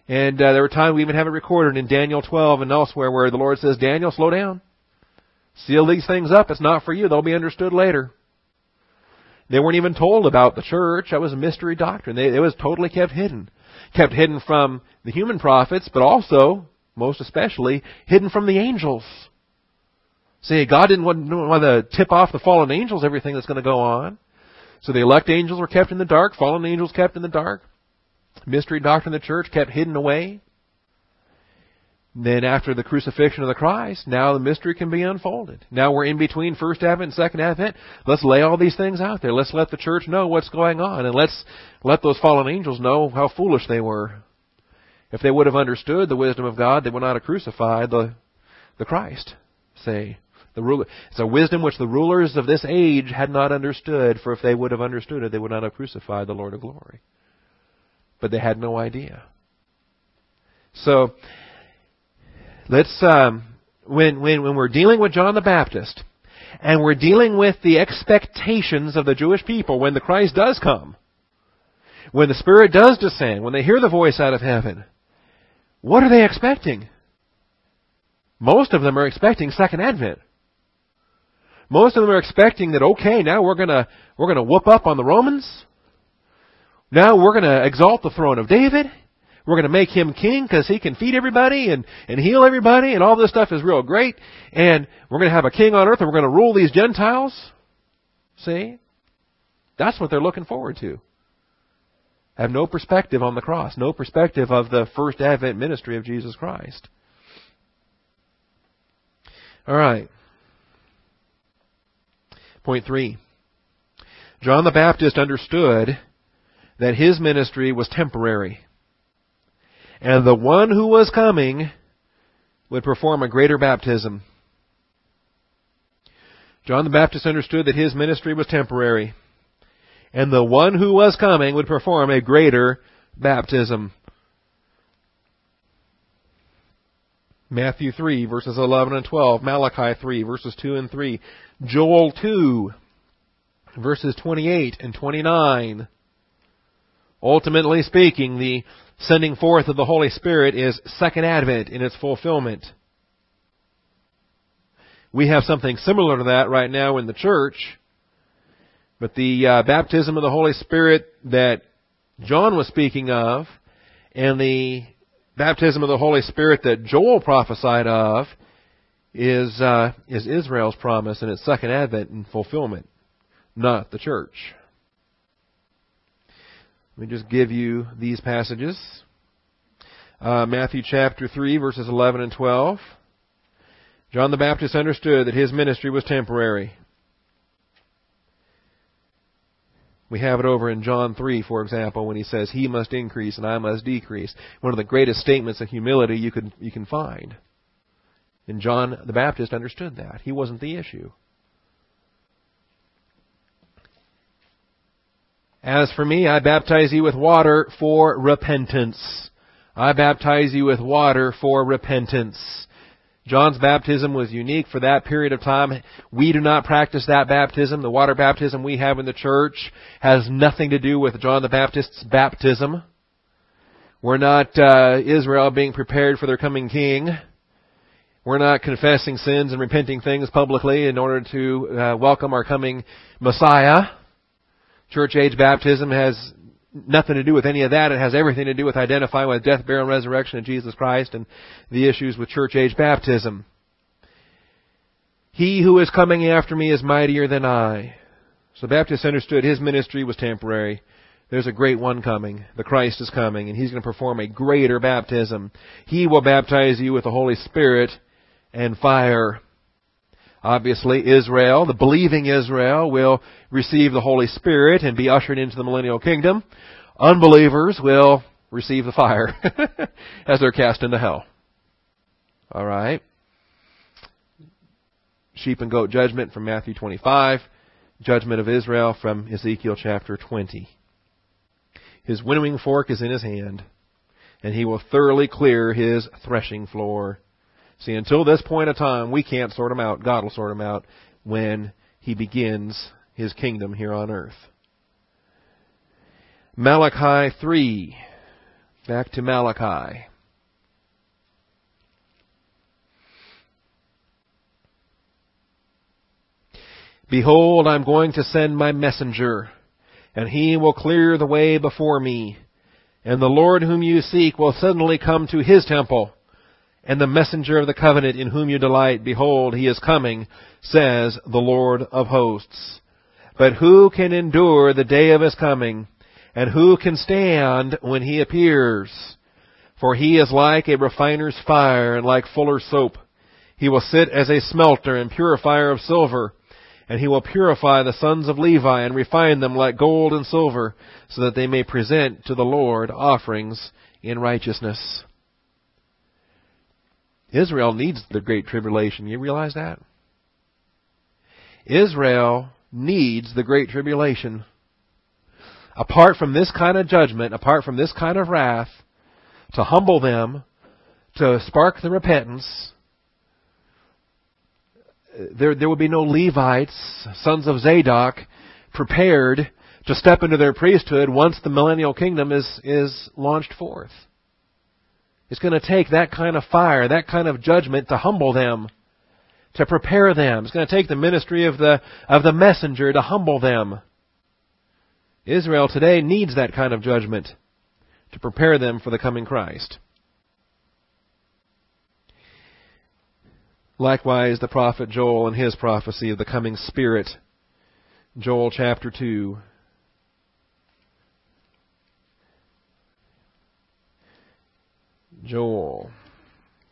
And uh, there were times we even have it recorded in Daniel 12 and elsewhere where the Lord says, Daniel, slow down. Seal these things up. It's not for you. They'll be understood later. They weren't even told about the church. That was a mystery doctrine. They, it was totally kept hidden. Kept hidden from the human prophets, but also, most especially, hidden from the angels. See, God didn't want, want to tip off the fallen angels everything that's going to go on. So the elect angels were kept in the dark, fallen angels kept in the dark. Mystery doctrine of the church kept hidden away. Then after the crucifixion of the Christ, now the mystery can be unfolded. Now we're in between first advent and second advent. Let's lay all these things out there. Let's let the church know what's going on and let's let those fallen angels know how foolish they were. If they would have understood the wisdom of God, they would not have crucified the, the Christ. Say, the ruler, it's a wisdom which the rulers of this age had not understood, for if they would have understood it, they would not have crucified the Lord of glory. But they had no idea. So, let's, um, when, when, when we're dealing with John the Baptist, and we're dealing with the expectations of the Jewish people when the Christ does come, when the Spirit does descend, when they hear the voice out of heaven, what are they expecting? Most of them are expecting second advent. Most of them are expecting that okay, now we're gonna we're gonna whoop up on the Romans. Now we're gonna exalt the throne of David. We're going to make him king because he can feed everybody and, and heal everybody and all this stuff is real great. And we're going to have a king on earth and we're going to rule these Gentiles. See? That's what they're looking forward to. Have no perspective on the cross, no perspective of the first advent ministry of Jesus Christ. All right. Point three. John the Baptist understood that his ministry was temporary and the one who was coming would perform a greater baptism. John the Baptist understood that his ministry was temporary, and the one who was coming would perform a greater baptism. Matthew 3 verses 11 and 12, Malachi 3 verses 2 and 3, Joel 2 verses 28 and 29. Ultimately speaking, the sending forth of the Holy Spirit is second advent in its fulfillment. We have something similar to that right now in the church, but the uh, baptism of the Holy Spirit that John was speaking of, and the baptism of the Holy Spirit that Joel prophesied of, is uh, is Israel's promise and its second advent and fulfillment, not the church. Let me just give you these passages. Uh, Matthew chapter 3, verses 11 and 12. John the Baptist understood that his ministry was temporary. We have it over in John 3, for example, when he says, He must increase and I must decrease. One of the greatest statements of humility you can, you can find. And John the Baptist understood that. He wasn't the issue. As for me, I baptize you with water for repentance. I baptize you with water for repentance. John's baptism was unique for that period of time. We do not practice that baptism. The water baptism we have in the church has nothing to do with John the Baptist's baptism. We're not uh, Israel being prepared for their coming king. We're not confessing sins and repenting things publicly in order to uh, welcome our coming Messiah. Church age baptism has nothing to do with any of that. It has everything to do with identifying with death, burial, and resurrection of Jesus Christ and the issues with church age baptism. He who is coming after me is mightier than I. So Baptist understood his ministry was temporary. There's a great one coming. The Christ is coming, and he's going to perform a greater baptism. He will baptize you with the Holy Spirit and fire. Obviously, Israel, the believing Israel, will receive the Holy Spirit and be ushered into the millennial kingdom. Unbelievers will receive the fire as they're cast into hell. Alright. Sheep and goat judgment from Matthew 25. Judgment of Israel from Ezekiel chapter 20. His winnowing fork is in his hand, and he will thoroughly clear his threshing floor. See, until this point of time, we can't sort them out. God will sort them out when He begins His kingdom here on earth. Malachi 3. Back to Malachi. Behold, I'm going to send my messenger, and he will clear the way before me. And the Lord whom you seek will suddenly come to his temple. And the messenger of the covenant in whom you delight, behold, he is coming, says the Lord of hosts. But who can endure the day of his coming? And who can stand when he appears? For he is like a refiner's fire and like fuller's soap. He will sit as a smelter and purifier of silver and he will purify the sons of Levi and refine them like gold and silver, so that they may present to the Lord offerings in righteousness. Israel needs the great tribulation. You realize that? Israel needs the great tribulation. Apart from this kind of judgment, apart from this kind of wrath, to humble them, to spark the repentance, uh, there, there would be no Levites, sons of Zadok, prepared to step into their priesthood once the millennial kingdom is, is launched forth. It's going to take that kind of fire, that kind of judgment to humble them, to prepare them. It's going to take the ministry of the, of the messenger to humble them. Israel today needs that kind of judgment to prepare them for the coming Christ. Likewise, the prophet Joel in his prophecy of the coming Spirit. Joel chapter 2. Joel.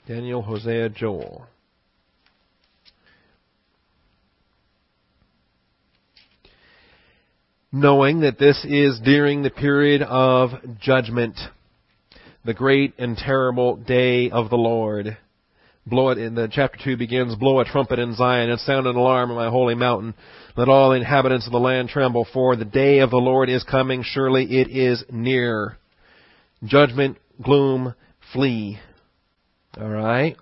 Daniel, Hosea, Joel. Knowing that this is during the period of judgment, the great and terrible day of the Lord blow it in the chapter 2 begins, blow a trumpet in Zion and sound an alarm on my holy mountain. Let all the inhabitants of the land tremble, for the day of the Lord is coming. Surely it is near. Judgment, gloom, flee. Alright?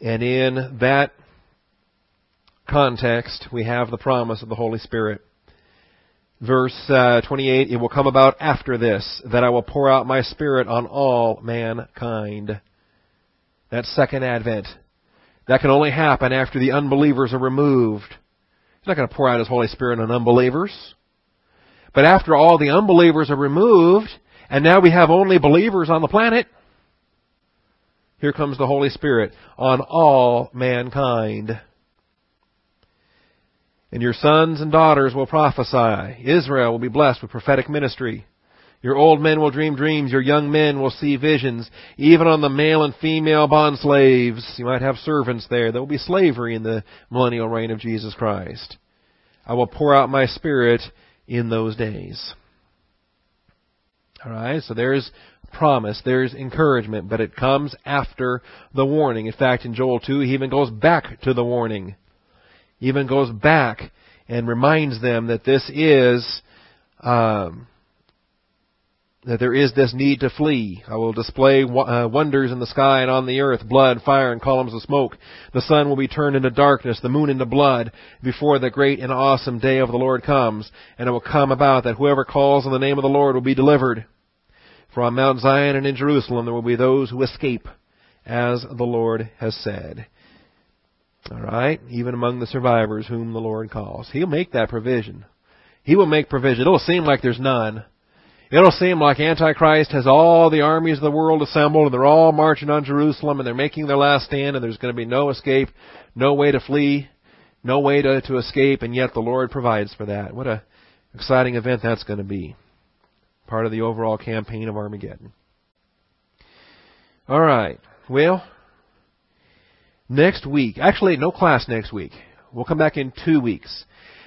And in that context, we have the promise of the Holy Spirit. Verse uh, 28, it will come about after this, that I will pour out my Spirit on all mankind. That second advent. That can only happen after the unbelievers are removed. He's not going to pour out His Holy Spirit on unbelievers. But after all the unbelievers are removed, and now we have only believers on the planet, here comes the Holy Spirit on all mankind. And your sons and daughters will prophesy. Israel will be blessed with prophetic ministry. Your old men will dream dreams. Your young men will see visions. Even on the male and female bond slaves, you might have servants there. There will be slavery in the millennial reign of Jesus Christ. I will pour out my spirit in those days. Alright, so there's promise, there's encouragement, but it comes after the warning. In fact, in Joel 2, he even goes back to the warning. Even goes back and reminds them that this is um, that there is this need to flee. I will display uh, wonders in the sky and on the earth, blood, fire, and columns of smoke. The sun will be turned into darkness, the moon into blood, before the great and awesome day of the Lord comes. And it will come about that whoever calls on the name of the Lord will be delivered. For on Mount Zion and in Jerusalem there will be those who escape, as the Lord has said. Alright? Even among the survivors whom the Lord calls. He'll make that provision. He will make provision. It'll seem like there's none. It'll seem like Antichrist has all the armies of the world assembled and they're all marching on Jerusalem and they're making their last stand and there's going to be no escape, no way to flee, no way to, to escape, and yet the Lord provides for that. What a exciting event that's going to be. Part of the overall campaign of Armageddon. Alright. Well, next week, actually no class next week. We'll come back in two weeks.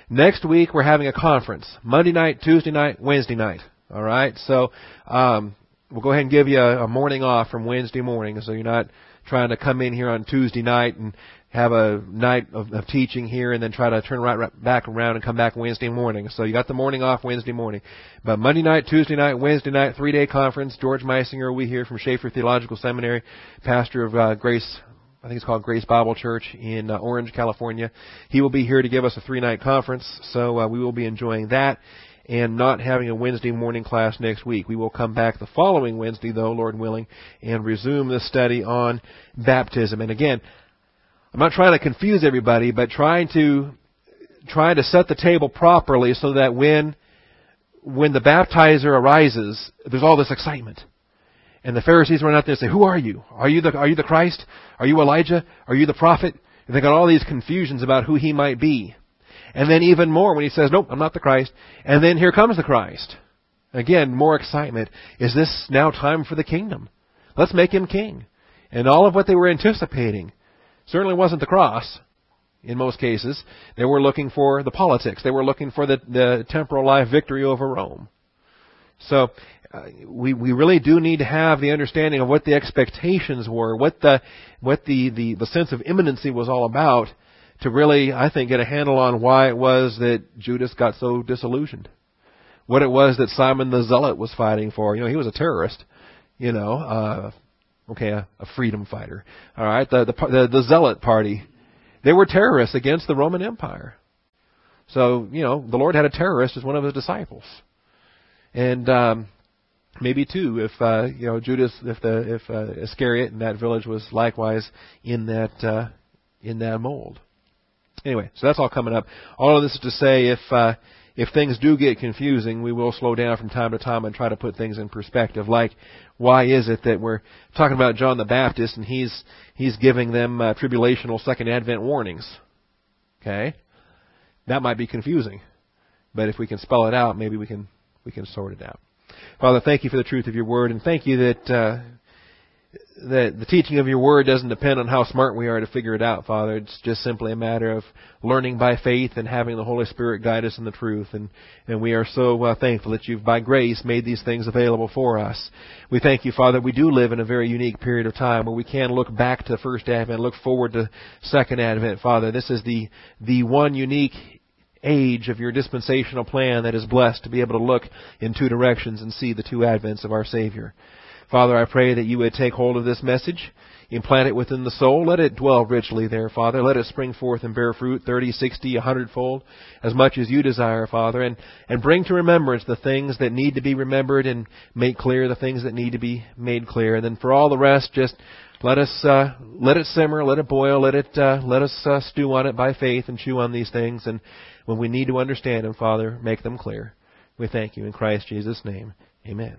Next week we're having a conference. Monday night, Tuesday night, Wednesday night. All right, so um, we'll go ahead and give you a, a morning off from Wednesday morning, so you're not trying to come in here on Tuesday night and have a night of, of teaching here and then try to turn right, right back around and come back Wednesday morning. So you got the morning off Wednesday morning. But Monday night, Tuesday night, Wednesday night, three day conference. George Meisinger, we here from Chafer Theological Seminary, pastor of uh, Grace I think it's called Grace Bible Church in uh, Orange, California. He will be here to give us a three night conference, so uh, we will be enjoying that and not having a Wednesday morning class next week. We will come back the following Wednesday, though, Lord willing, and resume the study on baptism. And again, I'm not trying to confuse everybody, but trying to trying to set the table properly so that when when the baptizer arises, there's all this excitement. And the Pharisees run out there and say, Who are you? Are you the are you the Christ? Are you Elijah? Are you the prophet? And they got all these confusions about who he might be. And then even more when he says, Nope, I'm not the Christ. And then here comes the Christ. Again, more excitement. Is this now time for the kingdom? Let's make him king. And all of what they were anticipating certainly wasn't the cross in most cases. They were looking for the politics. They were looking for the, the temporal life victory over Rome. So uh, we we really do need to have the understanding of what the expectations were, what the what the, the, the sense of imminency was all about, to really I think get a handle on why it was that Judas got so disillusioned, what it was that Simon the Zealot was fighting for. You know, he was a terrorist. You know, uh, okay, a, a freedom fighter. All right, the, the the the Zealot party they were terrorists against the Roman Empire. So, you know, the Lord had a terrorist as one of his disciples. And um, maybe two if uh, you know Judas, if the if uh, Iscariot in that village was likewise in that uh, in that mold. Anyway, so that's all coming up. All of this is to say, if uh, if things do get confusing, we will slow down from time to time and try to put things in perspective. Like, why is it that we're talking about John the Baptist and he's he's giving them uh, tribulational second advent warnings? Okay, that might be confusing, but if we can spell it out, maybe we can we can sort it out. Father, thank you for the truth of your word, and thank you that uh, that the teaching of your word doesn't depend on how smart we are to figure it out, Father. It's just simply a matter of learning by faith and having the Holy Spirit guide us in the truth. And, and we are so uh, thankful that you've, by grace, made these things available for us. We thank you, Father, we do live in a very unique period of time where we can look back to the first Advent, look forward to second Advent, Father. This is the, the one unique age of your dispensational plan that is blessed to be able to look in two directions and see the two advents of our Savior. Father, I pray that you would take hold of this message, implant it within the soul, let it dwell richly there, Father. Let it spring forth and bear fruit, thirty, sixty, a hundredfold, as much as you desire, Father, and, and bring to remembrance the things that need to be remembered and make clear the things that need to be made clear. And then for all the rest, just let us uh, let it simmer, let it boil, let it uh, let us uh, stew on it by faith and chew on these things. And when we need to understand them, Father, make them clear. We thank you in Christ Jesus' name. Amen.